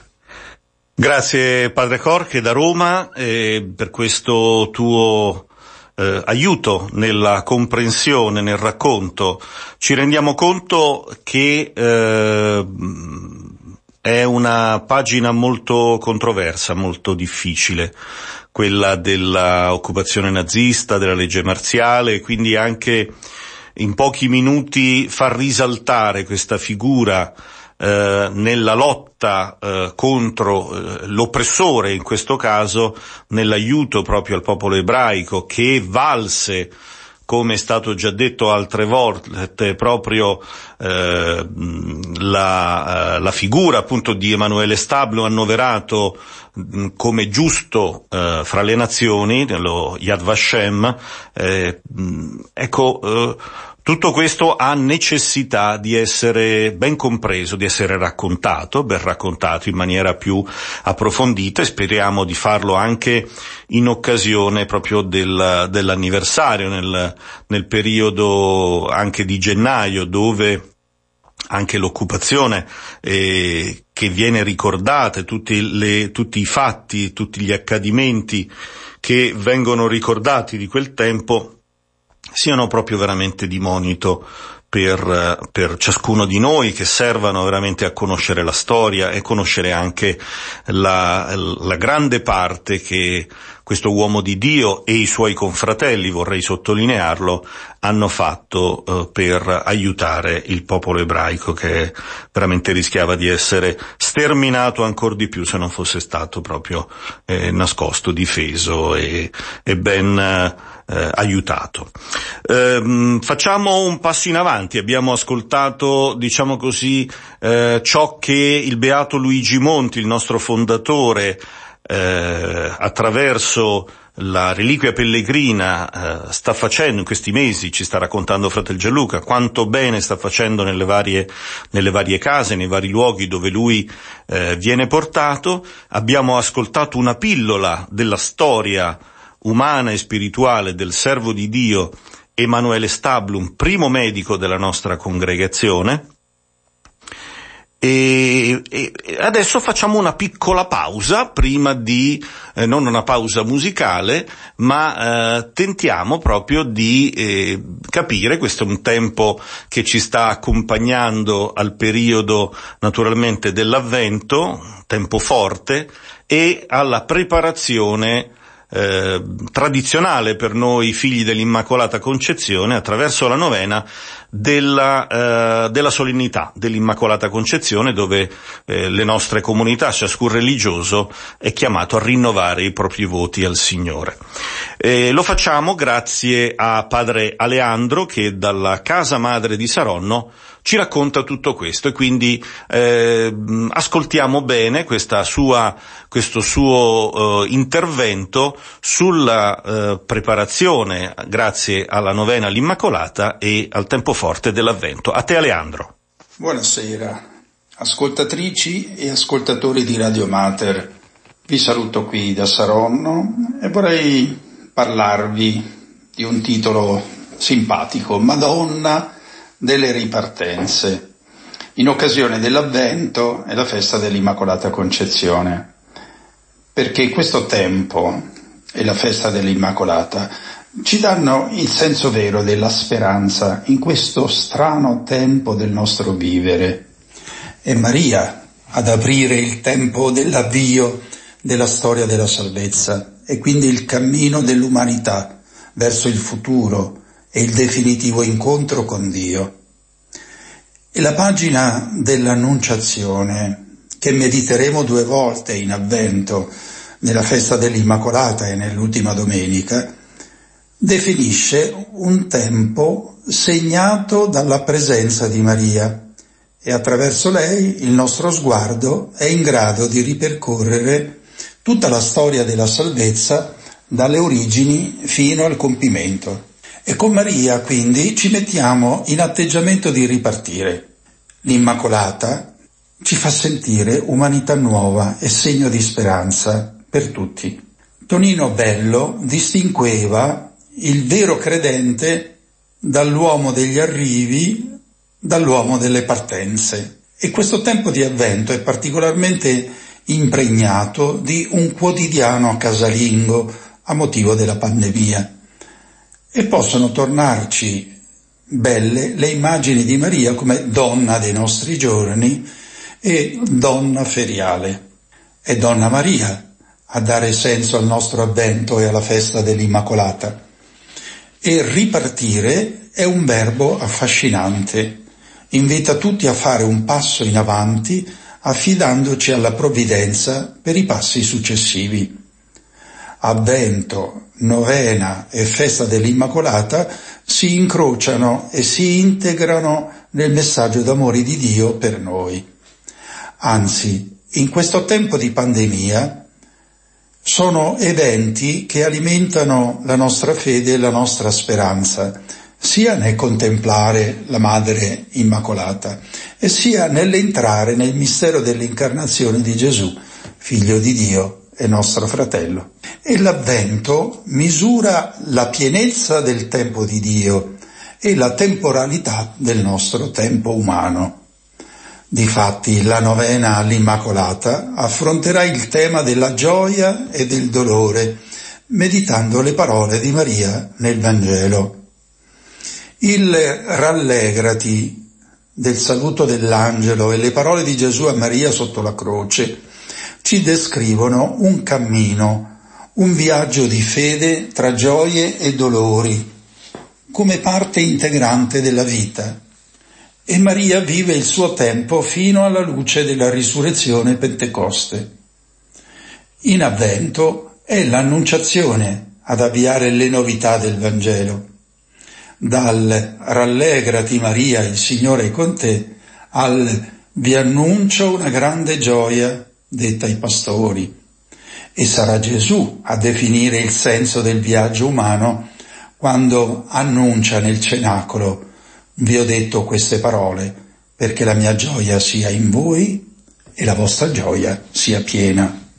Grazie Padre Corche da Roma eh, per questo tuo eh, aiuto nella comprensione, nel racconto, ci rendiamo conto che eh, è una pagina molto controversa, molto difficile, quella dell'occupazione nazista, della legge marziale, quindi anche in pochi minuti far risaltare questa figura eh, nella lotta eh, contro eh, l'oppressore, in questo caso nell'aiuto proprio al popolo ebraico che valse come è stato già detto altre volte, proprio eh, la, eh, la, figura appunto di Emanuele Stablo annoverato mh, come giusto eh, fra le nazioni, nello Yad Vashem, eh, mh, ecco, eh, tutto questo ha necessità di essere ben compreso, di essere raccontato, ben raccontato in maniera più approfondita e speriamo di farlo anche in occasione proprio del, dell'anniversario, nel, nel periodo anche di gennaio dove anche l'occupazione eh, che viene ricordata, tutti, le, tutti i fatti, tutti gli accadimenti che vengono ricordati di quel tempo siano proprio veramente di monito per, per, ciascuno di noi che servano veramente a conoscere la storia e conoscere anche la, la grande parte che questo uomo di Dio e i suoi confratelli, vorrei sottolinearlo, hanno fatto eh, per aiutare il popolo ebraico che veramente rischiava di essere sterminato ancora di più se non fosse stato proprio eh, nascosto, difeso e, e ben eh, aiutato. Ehm, facciamo un passo in avanti, abbiamo ascoltato, diciamo così, eh, ciò che il beato Luigi Monti, il nostro fondatore, eh, attraverso la reliquia pellegrina eh, sta facendo in questi mesi, ci sta raccontando Fratel Gianluca, quanto bene sta facendo nelle varie, nelle varie case, nei vari luoghi dove lui eh, viene portato. Abbiamo ascoltato una pillola della storia umana e spirituale del servo di Dio Emanuele Stablum, primo medico della nostra congregazione, e, e, adesso facciamo una piccola pausa prima di, eh, non una pausa musicale, ma eh, tentiamo proprio di eh, capire, questo è un tempo che ci sta accompagnando al periodo naturalmente dell'avvento, tempo forte, e alla preparazione eh, tradizionale per noi figli dell'Immacolata Concezione attraverso la novena della, eh, della solennità dell'Immacolata Concezione dove eh, le nostre comunità, ciascun religioso è chiamato a rinnovare i propri voti al Signore. lo facciamo grazie a padre Aleandro che dalla casa madre di Saronno ci racconta tutto questo e quindi eh, ascoltiamo bene sua, questo suo eh, intervento sulla eh, preparazione grazie alla novena all'Immacolata e al tempo forte dell'Avvento. A te Aleandro. Buonasera, ascoltatrici e ascoltatori di Radio Mater. Vi saluto qui da Saronno e vorrei parlarvi di un titolo simpatico, Madonna delle ripartenze, in occasione dell'Avvento e la festa dell'Immacolata Concezione, perché questo tempo e la festa dell'Immacolata ci danno il senso vero della speranza in questo strano tempo del nostro vivere. È Maria ad aprire il tempo dell'avvio della storia della salvezza e quindi il cammino dell'umanità verso il futuro e il definitivo incontro con Dio. E la pagina dell'Annunciazione, che mediteremo due volte in avvento, nella festa dell'Immacolata e nell'ultima domenica, definisce un tempo segnato dalla presenza di Maria e attraverso lei il nostro sguardo è in grado di ripercorrere tutta la storia della salvezza dalle origini fino al compimento. E con Maria quindi ci mettiamo in atteggiamento di ripartire. L'Immacolata ci fa sentire umanità nuova e segno di speranza per tutti. Tonino Bello distingueva il vero credente dall'uomo degli arrivi, dall'uomo delle partenze. E questo tempo di avvento è particolarmente impregnato di un quotidiano casalingo a motivo della pandemia. E possono tornarci belle le immagini di Maria come donna dei nostri giorni e donna feriale. È donna Maria a dare senso al nostro avvento e alla festa dell'Immacolata. E ripartire è un verbo affascinante. Invita tutti a fare un passo in avanti affidandoci alla provvidenza per i passi successivi. Avvento, novena e festa dell'Immacolata si incrociano e si integrano nel messaggio d'amore di Dio per noi. Anzi, in questo tempo di pandemia sono eventi che alimentano la nostra fede e la nostra speranza, sia nel contemplare la Madre Immacolata e sia nell'entrare nel mistero dell'incarnazione di Gesù, figlio di Dio e nostro fratello. E l'avvento misura la pienezza del tempo di Dio e la temporalità del nostro tempo umano. Difatti la novena all'Immacolata affronterà il tema della gioia e del dolore, meditando le parole di Maria nel Vangelo. Il rallegrati del saluto dell'angelo e le parole di Gesù a Maria sotto la croce ci descrivono un cammino, un viaggio di fede tra gioie e dolori, come parte integrante della vita e Maria vive il suo tempo fino alla luce della risurrezione Pentecoste. In avvento è l'annunciazione ad avviare le novità del Vangelo. Dal rallegrati Maria, il Signore è con te, al vi annuncio una grande gioia detta ai pastori. E sarà Gesù a definire il senso del viaggio umano quando annuncia nel cenacolo vi ho detto queste parole perché la mia gioia sia in voi e la vostra gioia sia piena.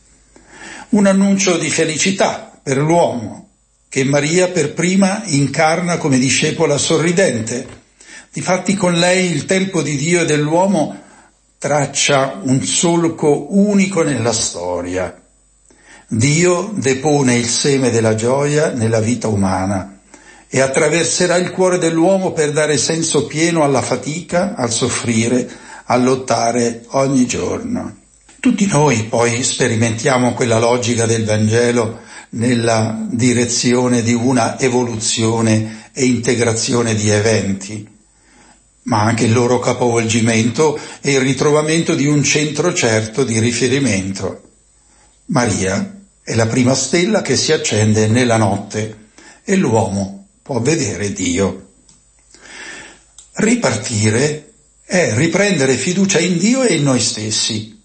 Un annuncio di felicità per l'uomo che Maria per prima incarna come discepola sorridente. Difatti con lei il tempo di Dio e dell'uomo traccia un solco unico nella storia. Dio depone il seme della gioia nella vita umana e attraverserà il cuore dell'uomo per dare senso pieno alla fatica, al soffrire, a lottare ogni giorno. Tutti noi poi sperimentiamo quella logica del Vangelo nella direzione di una evoluzione e integrazione di eventi, ma anche il loro capovolgimento e il ritrovamento di un centro certo di riferimento. Maria è la prima stella che si accende nella notte e l'uomo può vedere Dio. Ripartire è riprendere fiducia in Dio e in noi stessi.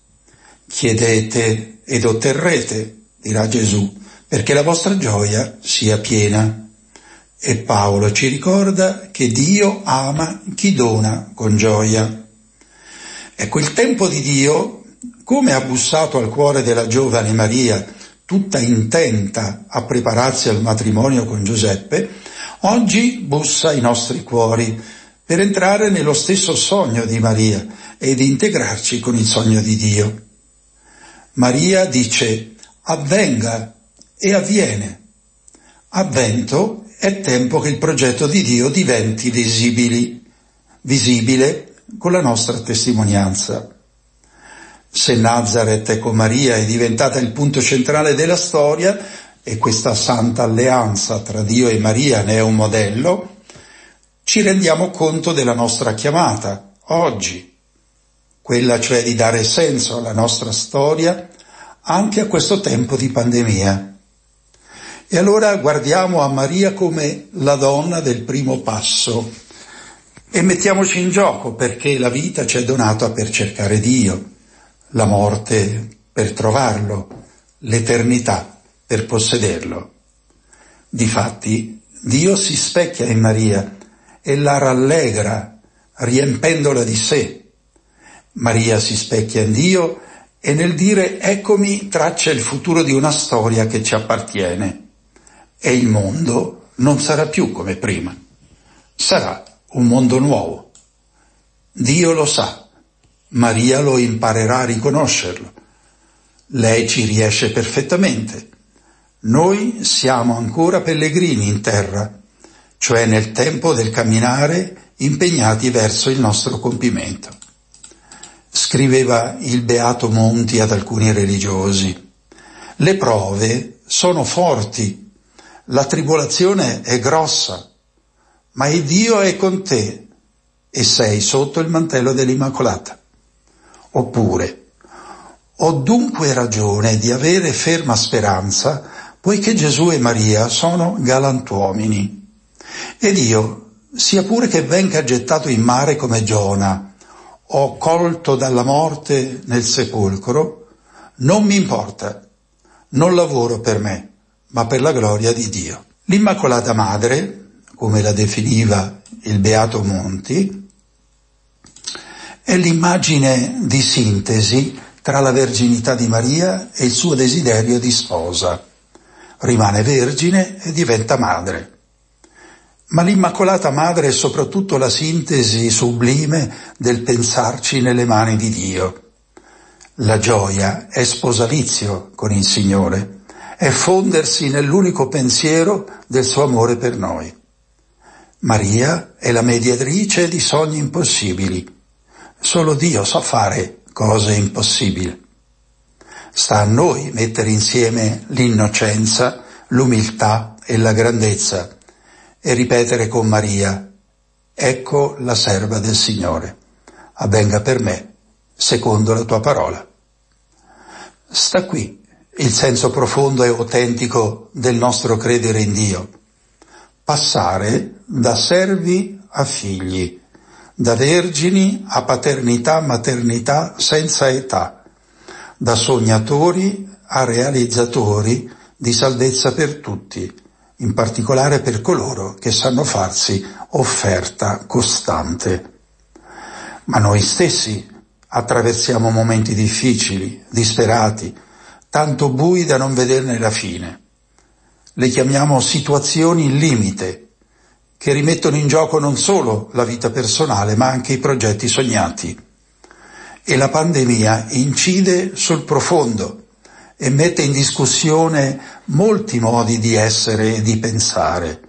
Chiedete ed otterrete, dirà Gesù, perché la vostra gioia sia piena. E Paolo ci ricorda che Dio ama chi dona con gioia. Ecco, il tempo di Dio, come ha bussato al cuore della giovane Maria, tutta intenta a prepararsi al matrimonio con Giuseppe, oggi bussa ai nostri cuori per entrare nello stesso sogno di Maria ed integrarci con il sogno di Dio. Maria dice avvenga e avviene. Avvento è tempo che il progetto di Dio diventi visibili, visibile con la nostra testimonianza. Se Nazareth con Maria è diventata il punto centrale della storia e questa santa alleanza tra Dio e Maria ne è un modello, ci rendiamo conto della nostra chiamata oggi, quella cioè di dare senso alla nostra storia anche a questo tempo di pandemia. E allora guardiamo a Maria come la donna del primo passo e mettiamoci in gioco perché la vita ci è donata per cercare Dio, la morte per trovarlo, l'eternità per possederlo. Difatti, Dio si specchia in Maria e la rallegra, riempendola di sé. Maria si specchia in Dio e nel dire eccomi traccia il futuro di una storia che ci appartiene. E il mondo non sarà più come prima, sarà un mondo nuovo. Dio lo sa, Maria lo imparerà a riconoscerlo. Lei ci riesce perfettamente. Noi siamo ancora pellegrini in terra, cioè nel tempo del camminare impegnati verso il nostro compimento. Scriveva il Beato Monti ad alcuni religiosi. Le prove sono forti, la tribolazione è grossa, ma il Dio è con te e sei sotto il mantello dell'Immacolata. Oppure, ho dunque ragione di avere ferma speranza, poiché Gesù e Maria sono galantuomini. Ed io, sia pure che venga gettato in mare come Giona, o colto dalla morte nel sepolcro, non mi importa, non lavoro per me, ma per la gloria di Dio. L'Immacolata Madre, come la definiva il Beato Monti, è l'immagine di sintesi tra la verginità di Maria e il suo desiderio di sposa. Rimane vergine e diventa madre. Ma l'Immacolata Madre è soprattutto la sintesi sublime del pensarci nelle mani di Dio. La gioia è sposalizio con il Signore, è fondersi nell'unico pensiero del suo amore per noi. Maria è la mediatrice di sogni impossibili. Solo Dio sa fare cose impossibili. Sta a noi mettere insieme l'innocenza, l'umiltà e la grandezza e ripetere con Maria, ecco la serva del Signore, avvenga per me secondo la tua parola. Sta qui il senso profondo e autentico del nostro credere in Dio passare da servi a figli, da vergini a paternità, maternità senza età, da sognatori a realizzatori di salvezza per tutti, in particolare per coloro che sanno farsi offerta costante. Ma noi stessi attraversiamo momenti difficili, disperati, tanto bui da non vederne la fine le chiamiamo situazioni limite, che rimettono in gioco non solo la vita personale, ma anche i progetti sognati. E la pandemia incide sul profondo e mette in discussione molti modi di essere e di pensare.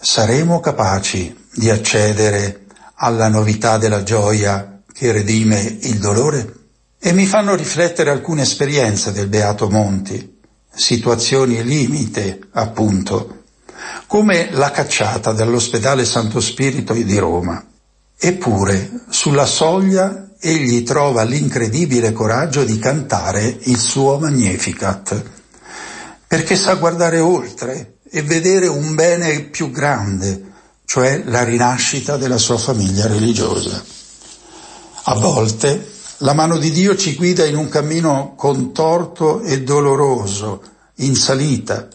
Saremo capaci di accedere alla novità della gioia che redime il dolore? E mi fanno riflettere alcune esperienze del Beato Monti situazioni limite, appunto, come la cacciata dall'ospedale Santo Spirito di Roma. Eppure, sulla soglia, egli trova l'incredibile coraggio di cantare il suo Magnificat, perché sa guardare oltre e vedere un bene più grande, cioè la rinascita della sua famiglia religiosa. A volte la mano di Dio ci guida in un cammino contorto e doloroso, in salita,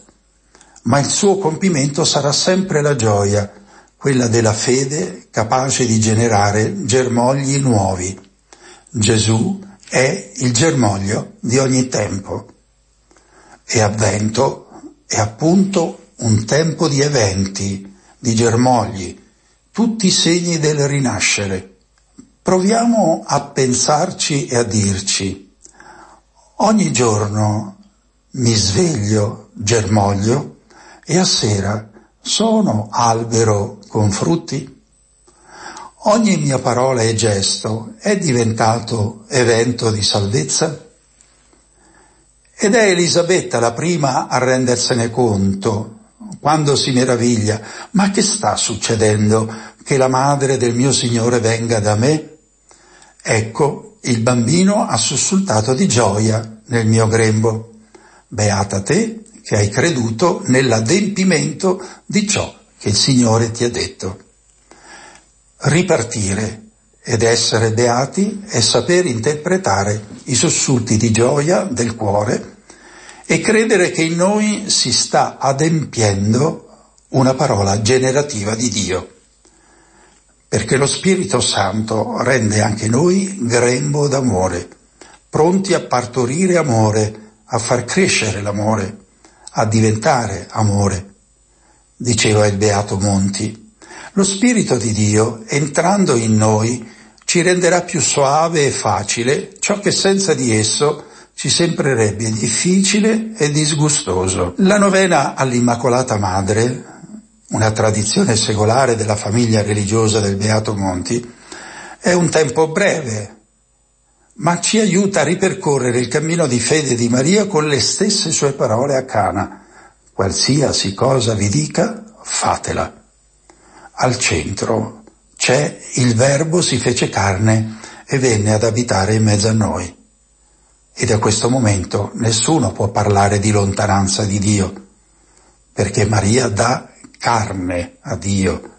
ma il suo compimento sarà sempre la gioia, quella della fede capace di generare germogli nuovi. Gesù è il germoglio di ogni tempo. E avvento è appunto un tempo di eventi, di germogli, tutti segni del rinascere Proviamo a pensarci e a dirci, ogni giorno mi sveglio, germoglio e a sera sono albero con frutti? Ogni mia parola e gesto è diventato evento di salvezza? Ed è Elisabetta la prima a rendersene conto, quando si meraviglia, ma che sta succedendo che la madre del mio Signore venga da me? Ecco, il bambino ha sussultato di gioia nel mio grembo. Beata te che hai creduto nell'adempimento di ciò che il Signore ti ha detto. Ripartire ed essere beati è saper interpretare i sussulti di gioia del cuore e credere che in noi si sta adempiendo una parola generativa di Dio. Perché lo Spirito Santo rende anche noi grembo d'amore, pronti a partorire amore, a far crescere l'amore, a diventare amore, diceva il Beato Monti. Lo Spirito di Dio, entrando in noi, ci renderà più soave e facile ciò che senza di esso ci sembrerebbe difficile e disgustoso. La novena all'Immacolata Madre, una tradizione secolare della famiglia religiosa del Beato Monti, è un tempo breve, ma ci aiuta a ripercorrere il cammino di fede di Maria con le stesse sue parole a Cana. Qualsiasi cosa vi dica, fatela. Al centro c'è il Verbo si fece carne e venne ad abitare in mezzo a noi. E da questo momento nessuno può parlare di lontananza di Dio, perché Maria dà carne a Dio,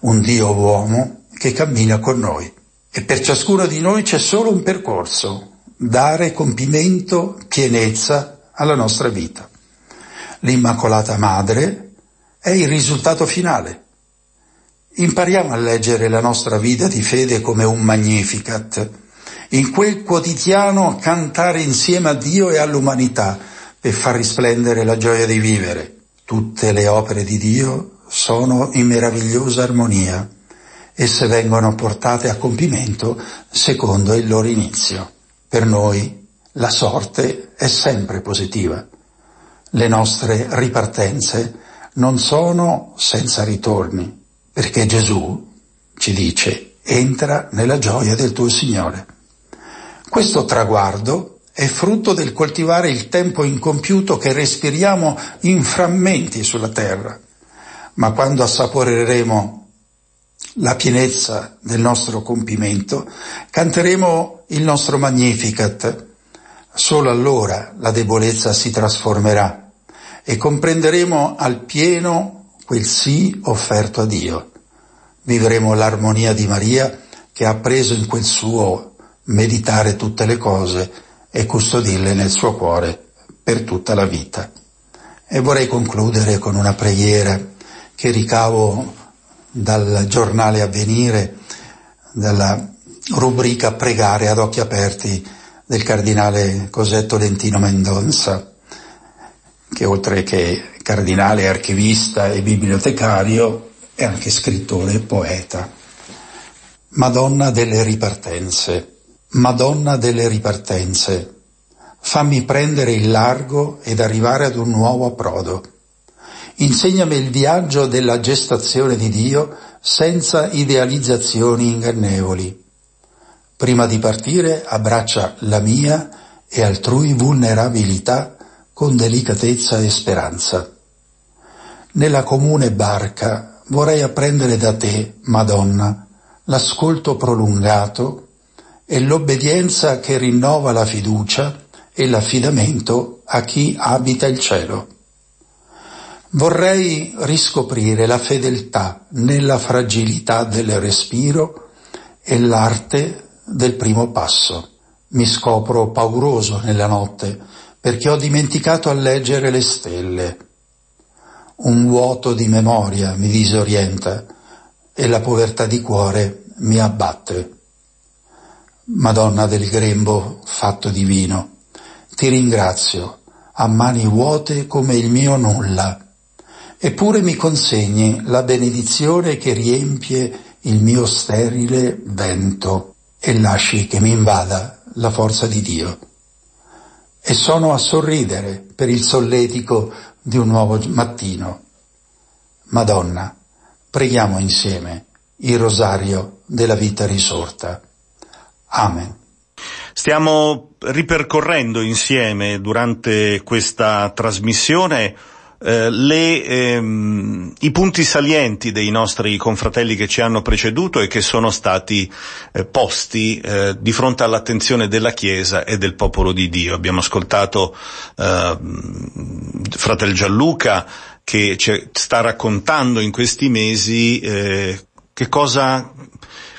un Dio uomo che cammina con noi. E per ciascuno di noi c'è solo un percorso, dare compimento, pienezza alla nostra vita. L'Immacolata Madre è il risultato finale Impariamo a leggere la nostra vita di fede come un magnificat, in quel quotidiano cantare insieme a Dio e all'umanità per far risplendere la gioia di vivere. Tutte le opere di Dio sono in meravigliosa armonia. Esse vengono portate a compimento secondo il loro inizio. Per noi la sorte è sempre positiva. Le nostre ripartenze non sono senza ritorni perché Gesù ci dice entra nella gioia del tuo Signore. Questo traguardo è frutto del coltivare il tempo incompiuto che respiriamo in frammenti sulla terra, ma quando assaporeremo la pienezza del nostro compimento, canteremo il nostro Magnificat. Solo allora la debolezza si trasformerà e comprenderemo al pieno quel sì offerto a Dio. Vivremo l'armonia di Maria che ha preso in quel suo meditare tutte le cose e custodirle nel suo cuore per tutta la vita. E vorrei concludere con una preghiera che ricavo dal giornale Avvenire, dalla rubrica Pregare ad occhi aperti del cardinale Cosetto Lentino Mendonza, che oltre che cardinale, archivista e bibliotecario, è anche scrittore e poeta. Madonna delle ripartenze, Madonna delle ripartenze, fammi prendere il largo ed arrivare ad un nuovo approdo. Insegnami il viaggio della gestazione di Dio senza idealizzazioni ingannevoli. Prima di partire abbraccia la mia e altrui vulnerabilità con delicatezza e speranza. Nella comune barca vorrei apprendere da te, Madonna, l'ascolto prolungato e l'obbedienza che rinnova la fiducia e l'affidamento a chi abita il cielo. Vorrei riscoprire la fedeltà nella fragilità del respiro e l'arte del primo passo. Mi scopro pauroso nella notte perché ho dimenticato a leggere le stelle un vuoto di memoria mi disorienta e la povertà di cuore mi abbatte. Madonna del grembo fatto divino, ti ringrazio a mani vuote come il mio nulla, eppure mi consegni la benedizione che riempie il mio sterile vento e lasci che mi invada la forza di Dio. E sono a sorridere per il solletico di un nuovo mattino. Madonna, preghiamo insieme il rosario della vita risorta. Amen. Stiamo ripercorrendo insieme durante questa trasmissione eh, le, ehm, i punti salienti dei nostri confratelli che ci hanno preceduto e che sono stati eh, posti eh, di fronte all'attenzione della Chiesa e del popolo di Dio. Abbiamo ascoltato eh, fratel Gianluca che ci sta raccontando in questi mesi eh, che cosa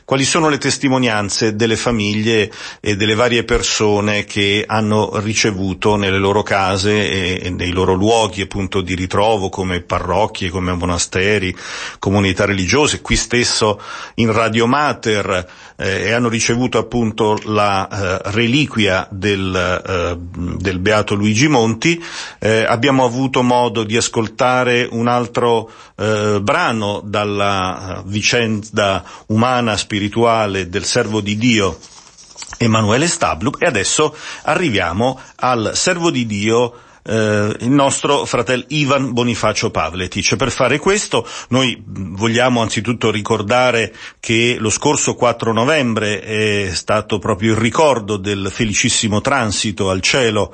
quali sono le testimonianze delle famiglie e delle varie persone che hanno ricevuto nelle loro case e, nei loro luoghi appunto di ritrovo come parrocchie, come monasteri, comunità religiose, qui stesso in Radio Mater eh, e hanno ricevuto appunto la eh, reliquia del, eh, del, Beato Luigi Monti. Eh, abbiamo avuto modo di ascoltare un altro eh, brano dalla vicenda umana spirituale del servo di Dio Emanuele Stablup e adesso arriviamo al servo di Dio eh, il nostro fratello Ivan Bonifacio Pavletic. Per fare questo noi vogliamo anzitutto ricordare che lo scorso 4 novembre è stato proprio il ricordo del felicissimo transito al cielo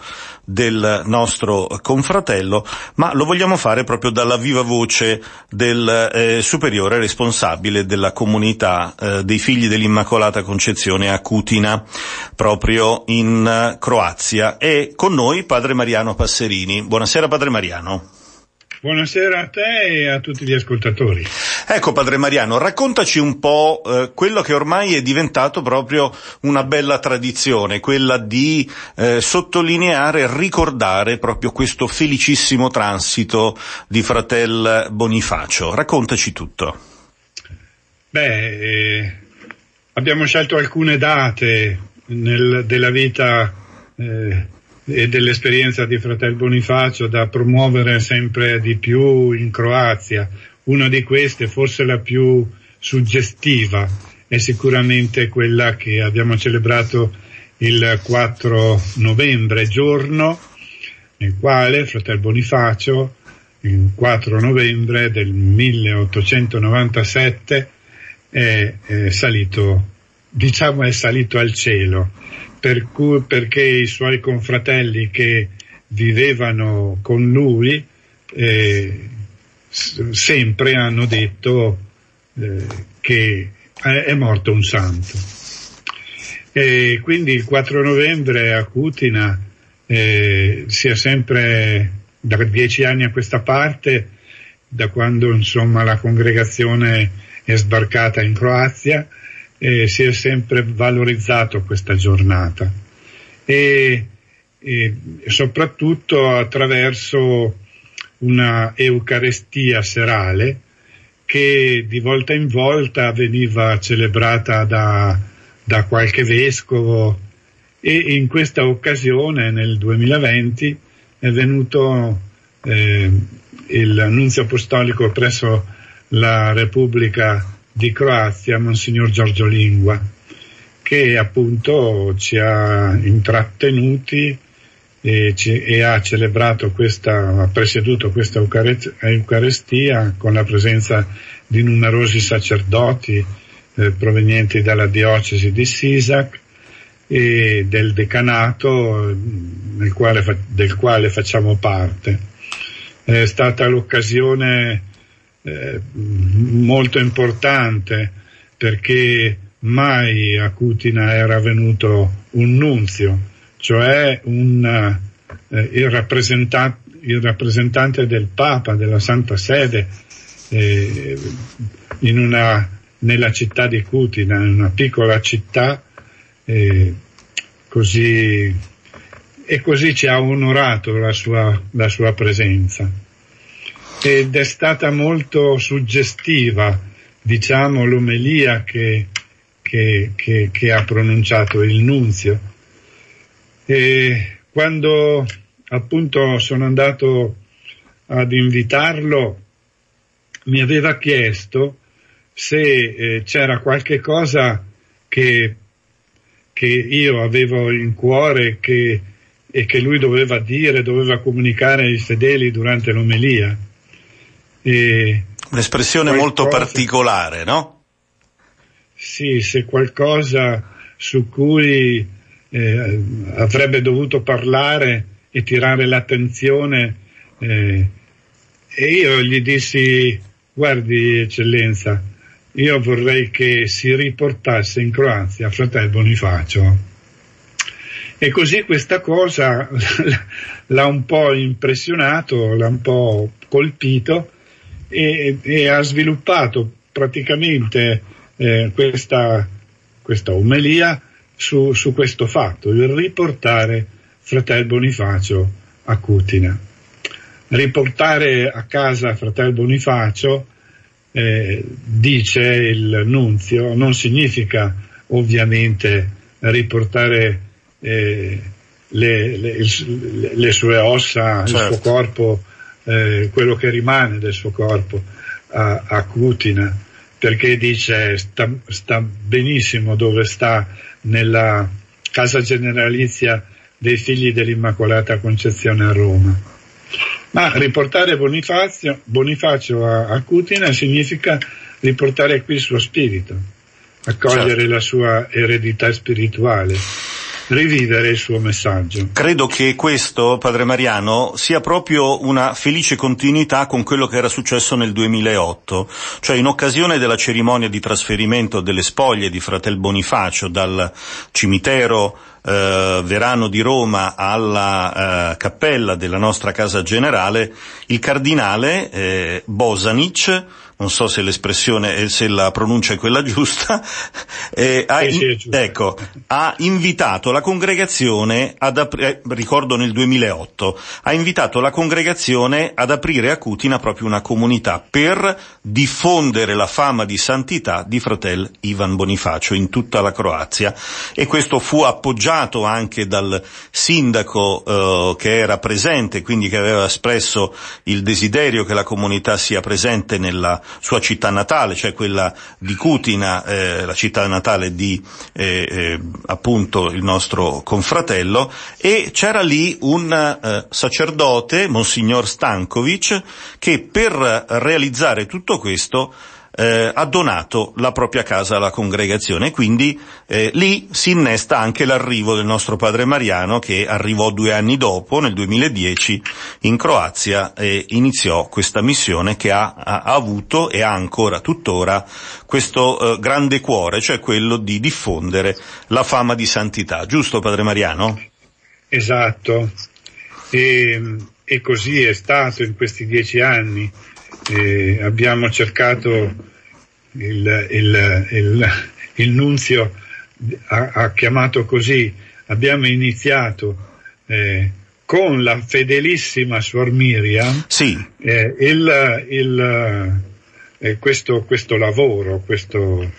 del nostro confratello, ma lo vogliamo fare proprio dalla viva voce del eh, superiore responsabile della comunità eh, dei figli dell'Immacolata Concezione a Cutina, proprio in uh, Croazia. E con noi padre Mariano Passerini. Buonasera padre Mariano. Buonasera a te e a tutti gli ascoltatori. Ecco Padre Mariano, raccontaci un po' eh, quello che ormai è diventato proprio una bella tradizione, quella di eh, sottolineare ricordare proprio questo felicissimo transito di fratel Bonifacio. Raccontaci tutto. Beh, eh, abbiamo scelto alcune date nel, della vita eh, e dell'esperienza di Fratel Bonifacio da promuovere sempre di più in Croazia. Una di queste, forse la più suggestiva, è sicuramente quella che abbiamo celebrato il 4 novembre, giorno nel quale Fratel Bonifacio, il 4 novembre del 1897, è, è salito, diciamo è salito al cielo per cui, perché i suoi confratelli che vivevano con lui eh, sempre hanno detto eh, che è morto un santo. E quindi il 4 novembre a Cutina eh, si è sempre da dieci anni a questa parte, da quando insomma la congregazione è sbarcata in Croazia, eh, si è sempre valorizzato questa giornata e, e soprattutto attraverso una Eucaristia serale che di volta in volta veniva celebrata da, da qualche vescovo. E in questa occasione nel 2020 è venuto eh, il nunzio apostolico presso la Repubblica di Croazia, Monsignor Giorgio Lingua, che appunto ci ha intrattenuti e, ci, e ha celebrato questa, ha presieduto questa Eucaristia con la presenza di numerosi sacerdoti eh, provenienti dalla diocesi di Sisac e del decanato quale, del quale facciamo parte. È stata l'occasione eh, molto importante perché mai a Cutina era venuto un nunzio, cioè un, eh, il, rappresentant- il, rappresentante del Papa, della Santa Sede, eh, una, nella città di Cutina, in una piccola città, eh, così, e così ci ha onorato la sua, la sua presenza ed è stata molto suggestiva, diciamo, l'omelia che, che, che, che ha pronunciato il nunzio. E quando appunto sono andato ad invitarlo, mi aveva chiesto se eh, c'era qualche cosa che, che, io avevo in cuore che, e che lui doveva dire, doveva comunicare ai fedeli durante l'omelia. E Un'espressione molto particolare, no? Sì, se qualcosa su cui eh, avrebbe dovuto parlare e tirare l'attenzione eh, e io gli dissi, guardi eccellenza, io vorrei che si riportasse in Croazia fratel Bonifacio. E così questa cosa *laughs* l'ha un po' impressionato, l'ha un po' colpito e, e ha sviluppato praticamente eh, questa, questa omelia su, su, questo fatto, il riportare fratel Bonifacio a Cutina. Riportare a casa fratel Bonifacio eh, dice il nunzio, non significa ovviamente riportare eh, le, le, le, sue ossa, certo. il suo certo. corpo, eh, quello che rimane del suo corpo a, a Cutina, perché dice sta, sta benissimo dove sta nella casa generalizia dei figli dell'Immacolata Concezione a Roma ma riportare Bonifacio, Bonifacio a, a, Cutina significa riportare qui il suo spirito, accogliere certo. la sua eredità spirituale rivivere il suo messaggio. Credo che questo, Padre Mariano, sia proprio una felice continuità con quello che era successo nel 2008, cioè in occasione della cerimonia di trasferimento delle spoglie di Fratel Bonifacio dal cimitero eh, Verano di Roma alla eh, cappella della nostra casa generale, il cardinale eh, Bosanic non so se l'espressione, se la pronuncia è quella *laughs* giusta, eh, ha, in, ecco, ha, invitato la congregazione ad aprire, eh, ricordo nel 2008, ha invitato la congregazione ad aprire a Cutina proprio una comunità per diffondere la fama di santità di fratel Ivan Bonifacio in tutta la Croazia. E questo fu appoggiato anche dal sindaco eh, che era presente, quindi che aveva espresso il desiderio che la comunità sia presente nella sua città natale, cioè quella di Cutina, eh, la città natale di eh, eh, appunto il nostro confratello, e c'era lì un eh, sacerdote, Monsignor Stankovic, che per realizzare tutto questo eh, ha donato la propria casa alla congregazione. Quindi eh, lì si innesta anche l'arrivo del nostro padre Mariano che arrivò due anni dopo, nel 2010, in Croazia e iniziò questa missione che ha, ha avuto e ha ancora tuttora questo eh, grande cuore, cioè quello di diffondere la fama di santità. Giusto padre Mariano? Esatto. E, e così è stato in questi dieci anni eh, abbiamo cercato, il, il, il, il nunzio ha, ha, chiamato così, abbiamo iniziato eh, con la fedelissima Suor Miriam sì. eh, il, eh, questo, questo, lavoro, questo,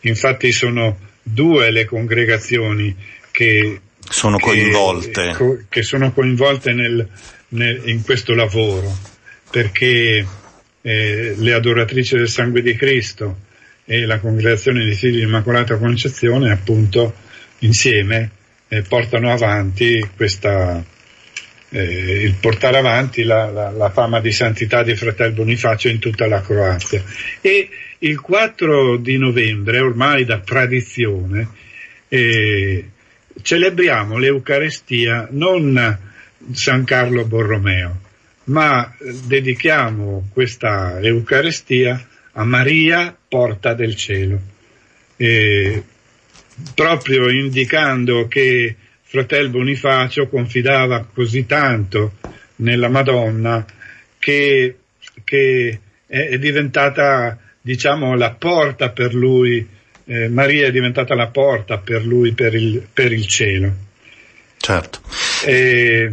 infatti sono due le congregazioni che sono coinvolte, che, che sono coinvolte nel, nel, in questo lavoro, perché eh, le adoratrici del sangue di Cristo e la congregazione dei figli di Immacolata Concezione appunto insieme eh, portano avanti questa, eh, il portare avanti la, la, la, fama di santità di Fratel Bonifacio in tutta la Croazia. E il 4 di novembre, ormai da tradizione, eh, celebriamo l'Eucarestia non San Carlo Borromeo, ma dedichiamo questa Eucaristia a Maria, porta del cielo, e proprio indicando che fratel Bonifacio confidava così tanto nella Madonna che, che è diventata diciamo la porta per lui, eh, Maria è diventata la porta per lui per il, per il cielo. Certo. E,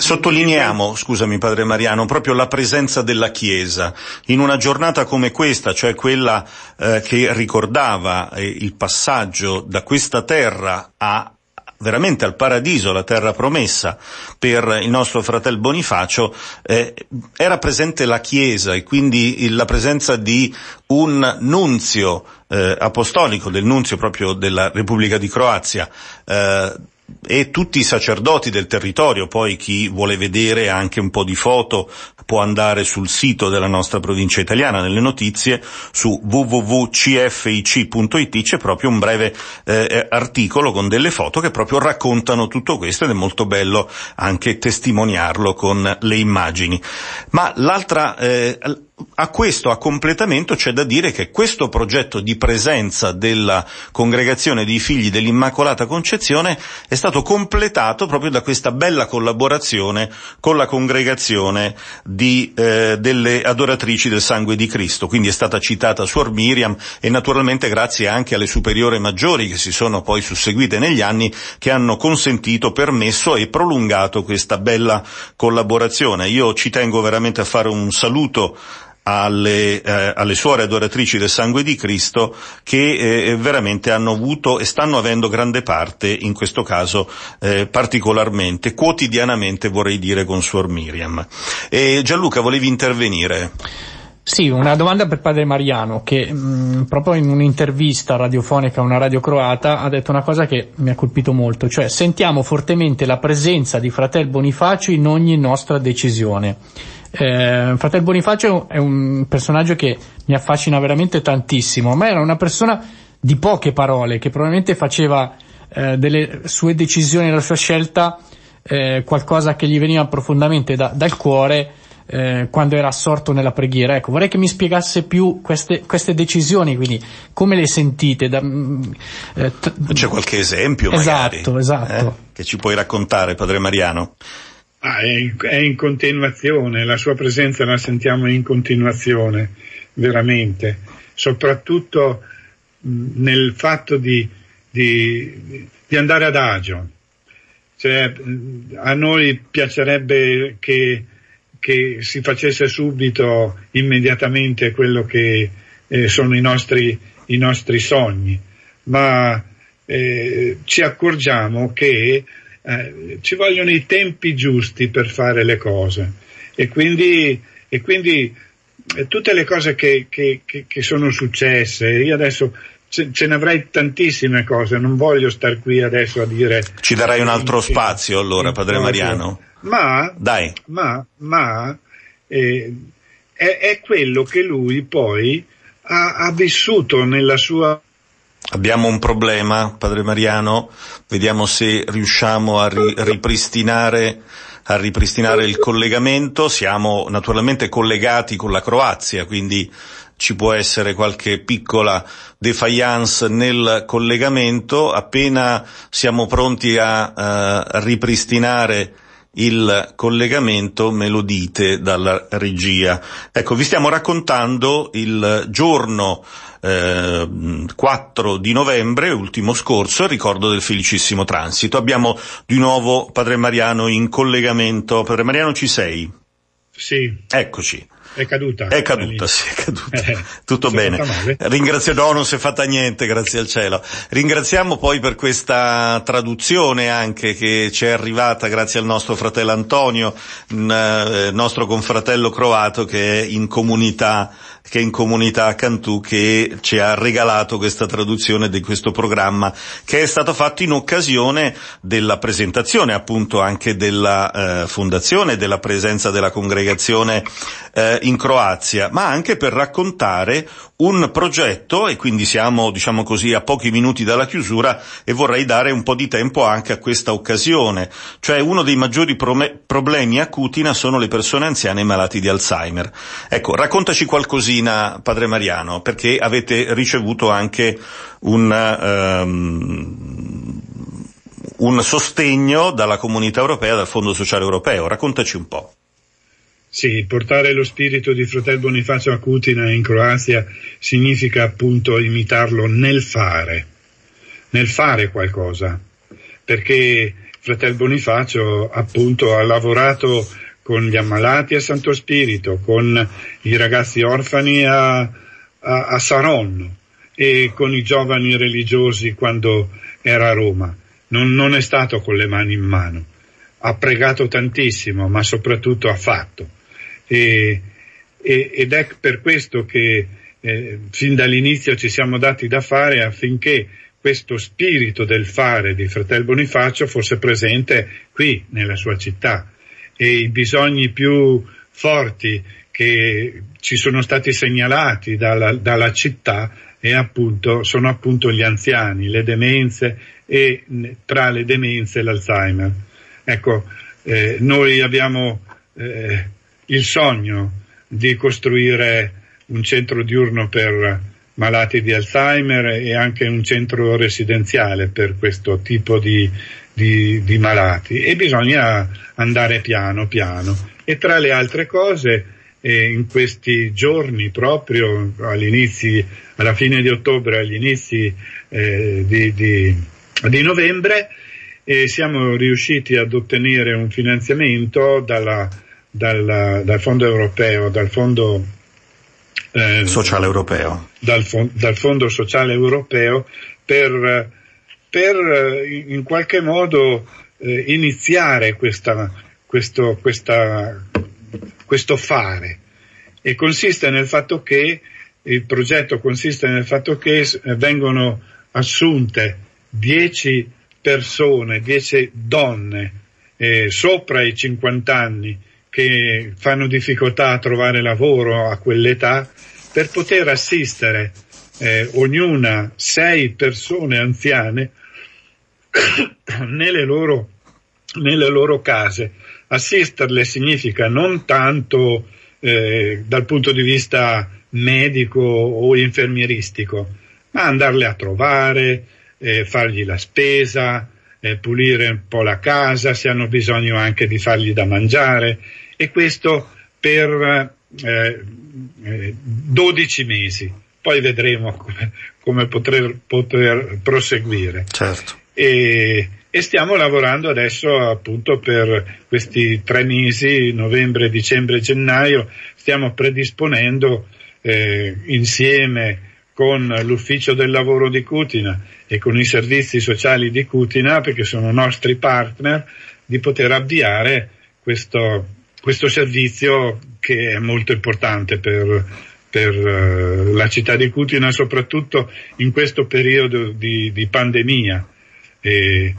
Sottolineiamo, scusami padre Mariano, proprio la presenza della Chiesa in una giornata come questa, cioè quella eh, che ricordava eh, il passaggio da questa terra a veramente al paradiso, la terra promessa per il nostro fratello Bonifacio, eh, era presente la Chiesa e quindi la presenza di un nunzio eh, apostolico, del nunzio proprio della Repubblica di Croazia, eh, e tutti i sacerdoti del territorio, poi chi vuole vedere anche un po' di foto può andare sul sito della nostra provincia italiana, nelle notizie su www.cfic.it c'è proprio un breve eh, articolo con delle foto che proprio raccontano tutto questo ed è molto bello anche testimoniarlo con le immagini. Ma l'altra eh, a questo a completamento c'è da dire che questo progetto di presenza della congregazione dei figli dell'Immacolata Concezione è stato completato proprio da questa bella collaborazione con la congregazione di, eh, delle adoratrici del sangue di Cristo. Quindi è stata citata Suor Miriam e naturalmente grazie anche alle superiore maggiori che si sono poi susseguite negli anni che hanno consentito, permesso e prolungato questa bella collaborazione. Io ci tengo veramente a fare un saluto alle, eh, alle, suore adoratrici del sangue di Cristo che eh, veramente hanno avuto e stanno avendo grande parte, in questo caso eh, particolarmente, quotidianamente vorrei dire con Suor Miriam. E Gianluca, volevi intervenire? Sì, una domanda per padre Mariano che mh, proprio in un'intervista radiofonica a una radio croata ha detto una cosa che mi ha colpito molto, cioè sentiamo fortemente la presenza di fratel Bonifacio in ogni nostra decisione. Eh, Fratello Bonifacio è un personaggio che mi affascina veramente tantissimo, ma era una persona di poche parole, che probabilmente faceva eh, delle sue decisioni, della sua scelta, eh, qualcosa che gli veniva profondamente da, dal cuore eh, quando era assorto nella preghiera. Ecco, vorrei che mi spiegasse più queste, queste decisioni, quindi come le sentite? Da, mm, eh, t- C'è qualche esempio? Esatto, magari, esatto. Eh, che ci puoi raccontare, Padre Mariano? Ah, è, in, è in continuazione, la sua presenza la sentiamo in continuazione, veramente, soprattutto nel fatto di, di, di andare ad agio. Cioè, a noi piacerebbe che, che, si facesse subito, immediatamente, quello che eh, sono i nostri, i nostri, sogni, ma eh, ci accorgiamo che eh, ci vogliono i tempi giusti per fare le cose e quindi, e quindi eh, tutte le cose che, che, che, che, sono successe, io adesso ce, ce, ne avrei tantissime cose, non voglio star qui adesso a dire... Ci darai un altro spazio allora, Padre Mariano? Ma, Dai. ma, ma eh, è, è, quello che lui poi ha, ha vissuto nella sua Abbiamo un problema, Padre Mariano, vediamo se riusciamo a ri- ripristinare, a ripristinare il collegamento. Siamo naturalmente collegati con la Croazia, quindi ci può essere qualche piccola defiance nel collegamento. Appena siamo pronti a, a ripristinare il collegamento me lo dite dalla regia. Ecco, vi stiamo raccontando il giorno eh, 4 di novembre, ultimo scorso, il ricordo del felicissimo transito. Abbiamo di nuovo Padre Mariano in collegamento. Padre Mariano ci sei? Sì. Eccoci. È caduta. È caduta, sì, è caduta. Eh, Tutto bene. Ringrazio, no, non si è fatta niente, grazie al cielo. Ringraziamo poi per questa traduzione anche che ci è arrivata grazie al nostro fratello Antonio, eh, nostro confratello croato che è in comunità che è in comunità a Cantù che ci ha regalato questa traduzione di questo programma che è stato fatto in occasione della presentazione appunto anche della eh, fondazione, della presenza della congregazione eh, in Croazia, ma anche per raccontare un progetto e quindi siamo diciamo così a pochi minuti dalla chiusura e vorrei dare un po' di tempo anche a questa occasione, cioè uno dei maggiori problemi a Cutina sono le persone anziane malati di Alzheimer. Ecco, raccontaci qualcosina Padre Mariano, perché avete ricevuto anche un, um, un sostegno dalla comunità europea, dal Fondo Sociale Europeo. Raccontaci un po'. Sì, portare lo spirito di Fratel Bonifacio a Cutina in Croazia significa appunto imitarlo nel fare, nel fare qualcosa, perché Fratel Bonifacio appunto ha lavorato con gli ammalati a Santo Spirito, con i ragazzi orfani a, a, a Saronno e con i giovani religiosi quando era a Roma. Non, non è stato con le mani in mano. Ha pregato tantissimo, ma soprattutto ha fatto e, e, ed è per questo che eh, fin dall'inizio ci siamo dati da fare affinché questo spirito del fare di Fratel Bonifacio fosse presente qui nella sua città e i bisogni più forti che ci sono stati segnalati dalla, dalla città appunto, sono appunto gli anziani, le demenze e tra le demenze l'Alzheimer. Ecco, eh, noi abbiamo eh, il sogno di costruire un centro diurno per malati di Alzheimer e anche un centro residenziale per questo tipo di, di, di malati e bisogna andare piano piano. E tra le altre cose, eh, in questi giorni, proprio all'inizio, alla fine di ottobre, agli inizi eh, di, di, di, novembre, eh, siamo riusciti ad ottenere un finanziamento dalla, dalla, dal fondo europeo, dal fondo eh, sociale europeo. Dal, dal, Fondo Sociale Europeo per, per eh, in qualche modo eh, iniziare questa, questo, questa, questo fare. E consiste nel fatto che il progetto consiste nel fatto che vengono assunte 10 persone, 10 donne eh, sopra i 50 anni che fanno difficoltà a trovare lavoro a quell'età per poter assistere eh, ognuna sei persone anziane *coughs* nelle loro, nelle loro case. Assisterle significa non tanto eh, dal punto di vista medico o infermieristico, ma andarle a trovare, eh, fargli la spesa, eh, pulire un po' la casa, se hanno bisogno anche di fargli da mangiare e questo per eh, 12 mesi. Poi vedremo *laughs* come, come poter, poter, proseguire. Certo. E, e stiamo lavorando adesso appunto per questi tre mesi, novembre, dicembre, gennaio, stiamo predisponendo eh, insieme con l'ufficio del lavoro di Cutina e con i servizi sociali di Cutina, perché sono nostri partner, di poter avviare questo, questo servizio che è molto importante per, per uh, la città di Cutina, soprattutto in questo periodo di, di pandemia. E,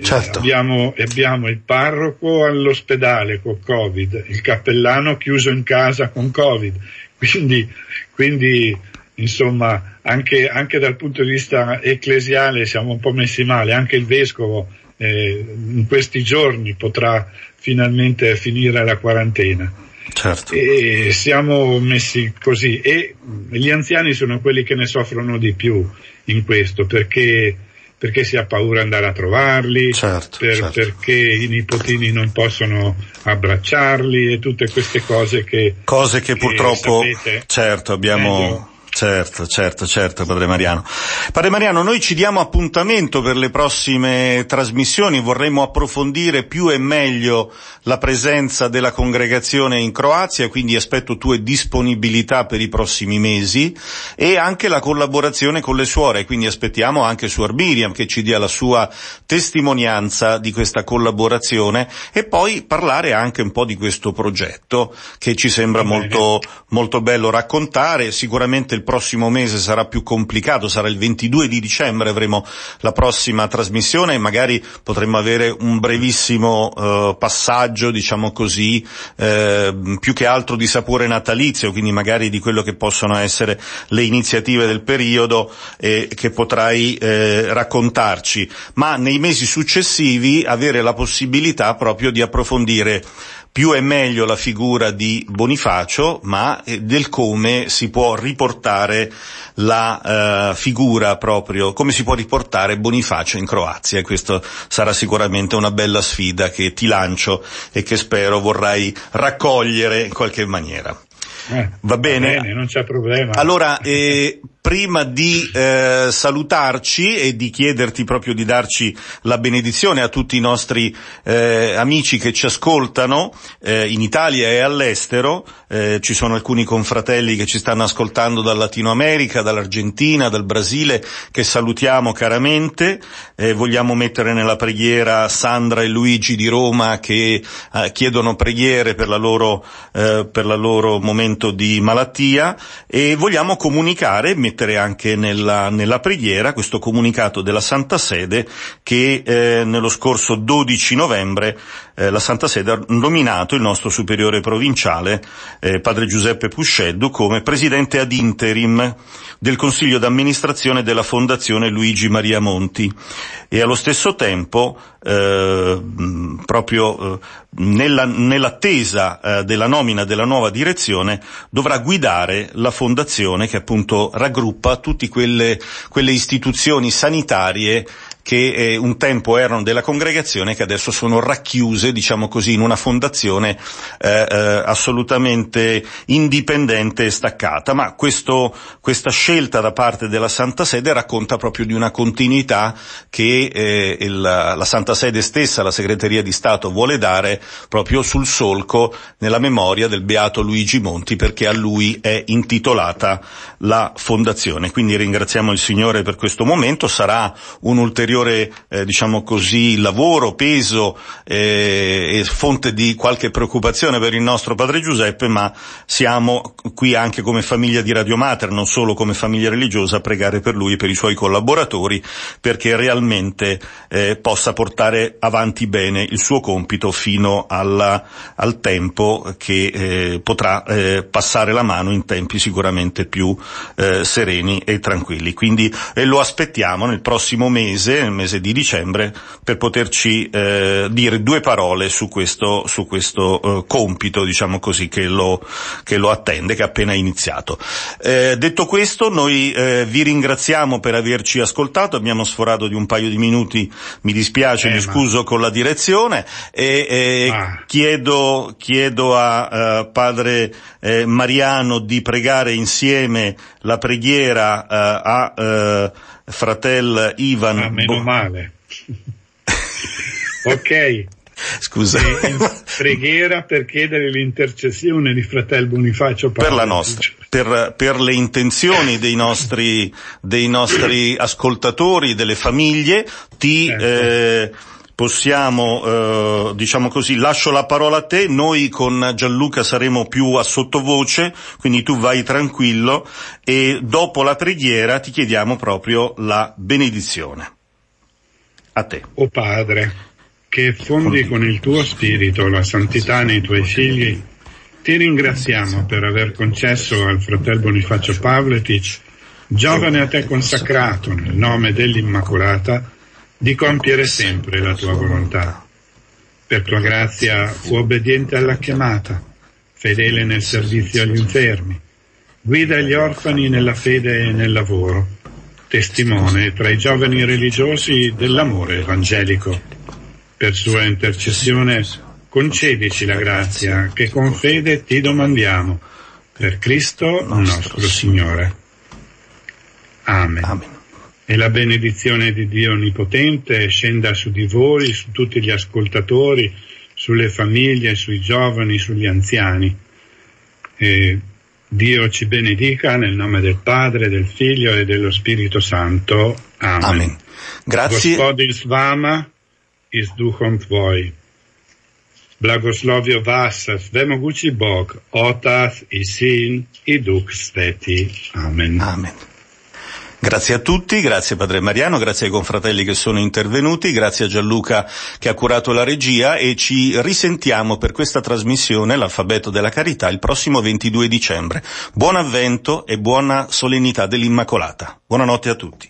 certo. abbiamo, abbiamo, il parroco all'ospedale con Covid, il cappellano chiuso in casa con Covid, quindi, quindi insomma, anche, anche, dal punto di vista ecclesiale siamo un po' messi male, anche il vescovo eh, in questi giorni potrà finalmente finire la quarantena. Certo. E siamo messi così e gli anziani sono quelli che ne soffrono di più in questo perché, perché si ha paura di andare a trovarli, certo, per, certo. perché i nipotini non possono abbracciarli e tutte queste cose che... Cose che, che purtroppo, sapete, certo, abbiamo... Certo, certo, certo, Padre Mariano. Padre Mariano, noi ci diamo appuntamento per le prossime trasmissioni, vorremmo approfondire più e meglio la presenza della congregazione in Croazia, quindi aspetto tue disponibilità per i prossimi mesi e anche la collaborazione con le suore, quindi aspettiamo anche Suor Miriam che ci dia la sua testimonianza di questa collaborazione e poi parlare anche un po' di questo progetto che ci sembra molto, molto bello raccontare, sicuramente il prossimo mese sarà più complicato, sarà il 22 di dicembre, avremo la prossima trasmissione e magari potremmo avere un brevissimo eh, passaggio, diciamo così, eh, più che altro di sapore natalizio, quindi magari di quello che possono essere le iniziative del periodo eh, che potrai eh, raccontarci, ma nei mesi successivi avere la possibilità proprio di approfondire più e meglio la figura di Bonifacio, ma eh, del come si può riportare la uh, figura proprio, come si può riportare Bonifacio in Croazia. E questo sarà sicuramente una bella sfida che ti lancio e che spero vorrai raccogliere in qualche maniera. Eh, va, bene? va bene? non c'è problema. Allora, eh, prima di eh, salutarci e di chiederti proprio di darci la benedizione a tutti i nostri eh, amici che ci ascoltano eh, in Italia e all'estero, eh, ci sono alcuni confratelli che ci stanno ascoltando dal Latino America, dall'Argentina, dal Brasile, che salutiamo caramente, eh, vogliamo mettere nella preghiera Sandra e Luigi di Roma che chiedono preghiere per la loro, per la loro momento di malattia e vogliamo comunicare, anche nella, nella preghiera questo comunicato della Santa Sede che eh, nello scorso 12 novembre eh, la Santa Sede ha nominato il nostro superiore provinciale, eh, padre Giuseppe Pusceddu, come presidente ad interim del Consiglio d'amministrazione della Fondazione Luigi Maria Monti. E allo stesso tempo eh, proprio eh, nella, nell'attesa eh, della nomina della nuova direzione dovrà guidare la fondazione che appunto raggruppa tutte quelle, quelle istituzioni sanitarie che eh, un tempo erano della congregazione che adesso sono racchiuse, diciamo così, in una fondazione eh, eh, assolutamente indipendente e staccata. Ma questo, questa scelta da parte della Santa Sede racconta proprio di una continuità che eh, il, la Santa Sede stessa, la Segreteria di Stato, vuole dare proprio sul solco nella memoria del Beato Luigi Monti perché a lui è intitolata la fondazione. Quindi ringraziamo il Signore per questo momento, sarà un ulteriore ulteriore eh, diciamo così, lavoro, peso eh, e fonte di qualche preoccupazione per il nostro padre Giuseppe, ma siamo qui anche come famiglia di Radio Mater, non solo come famiglia religiosa, a pregare per lui e per i suoi collaboratori perché realmente eh, possa portare avanti bene il suo compito fino alla, al tempo che eh, potrà eh, passare la mano in tempi sicuramente più eh, sereni e tranquilli. Quindi lo aspettiamo nel prossimo mese, nel mese di dicembre per poterci eh, dire due parole su questo, su questo eh, compito, diciamo così, che lo, che lo, attende, che ha appena iniziato. Eh, detto questo, noi eh, vi ringraziamo per averci ascoltato, abbiamo sforato di un paio di minuti, mi dispiace, mi ma... scuso con la direzione e ah. chiedo, chiedo, a uh, padre eh, Mariano di pregare insieme la preghiera a fratel Ivan. Ah, meno Bo- male. *laughs* ok. Scusa. preghiera per chiedere l'intercessione di fratel Bonifacio Paolo. Per la nostra, per, per le intenzioni dei nostri, dei nostri ascoltatori, delle famiglie, ti, certo. eh, possiamo, eh, diciamo così, lascio la parola a te, noi con Gianluca saremo più a sottovoce, quindi tu vai tranquillo e dopo la preghiera ti chiediamo proprio la benedizione. A te. O Padre, che fondi con il tuo spirito la santità nei tuoi figli, ti ringraziamo per aver concesso al fratello Bonifacio Pavletic, giovane a te consacrato nel nome dell'Immacolata, di compiere sempre la tua volontà. Per tua grazia fu obbediente alla chiamata, fedele nel servizio agli infermi, guida gli orfani nella fede e nel lavoro, testimone tra i giovani religiosi dell'amore evangelico. Per sua intercessione concedici la grazia che con fede ti domandiamo. Per Cristo nostro Signore. Amen. Amen e la benedizione di Dio Onnipotente scenda su di voi, su tutti gli ascoltatori, sulle famiglie, sui giovani, sugli anziani. E Dio ci benedica nel nome del Padre, del Figlio e dello Spirito Santo. Amen. Amen. Grazie. Gospodin s vama i s duchom tvoj. Blagoslovio vas, svemogući Bog, Otac i Sin i Duh Sveti. Amen. Amen. Grazie a tutti, grazie Padre Mariano, grazie ai confratelli che sono intervenuti, grazie a Gianluca che ha curato la regia e ci risentiamo per questa trasmissione, l'alfabeto della carità, il prossimo 22 dicembre. Buon avvento e buona solennità dell'Immacolata. Buonanotte a tutti.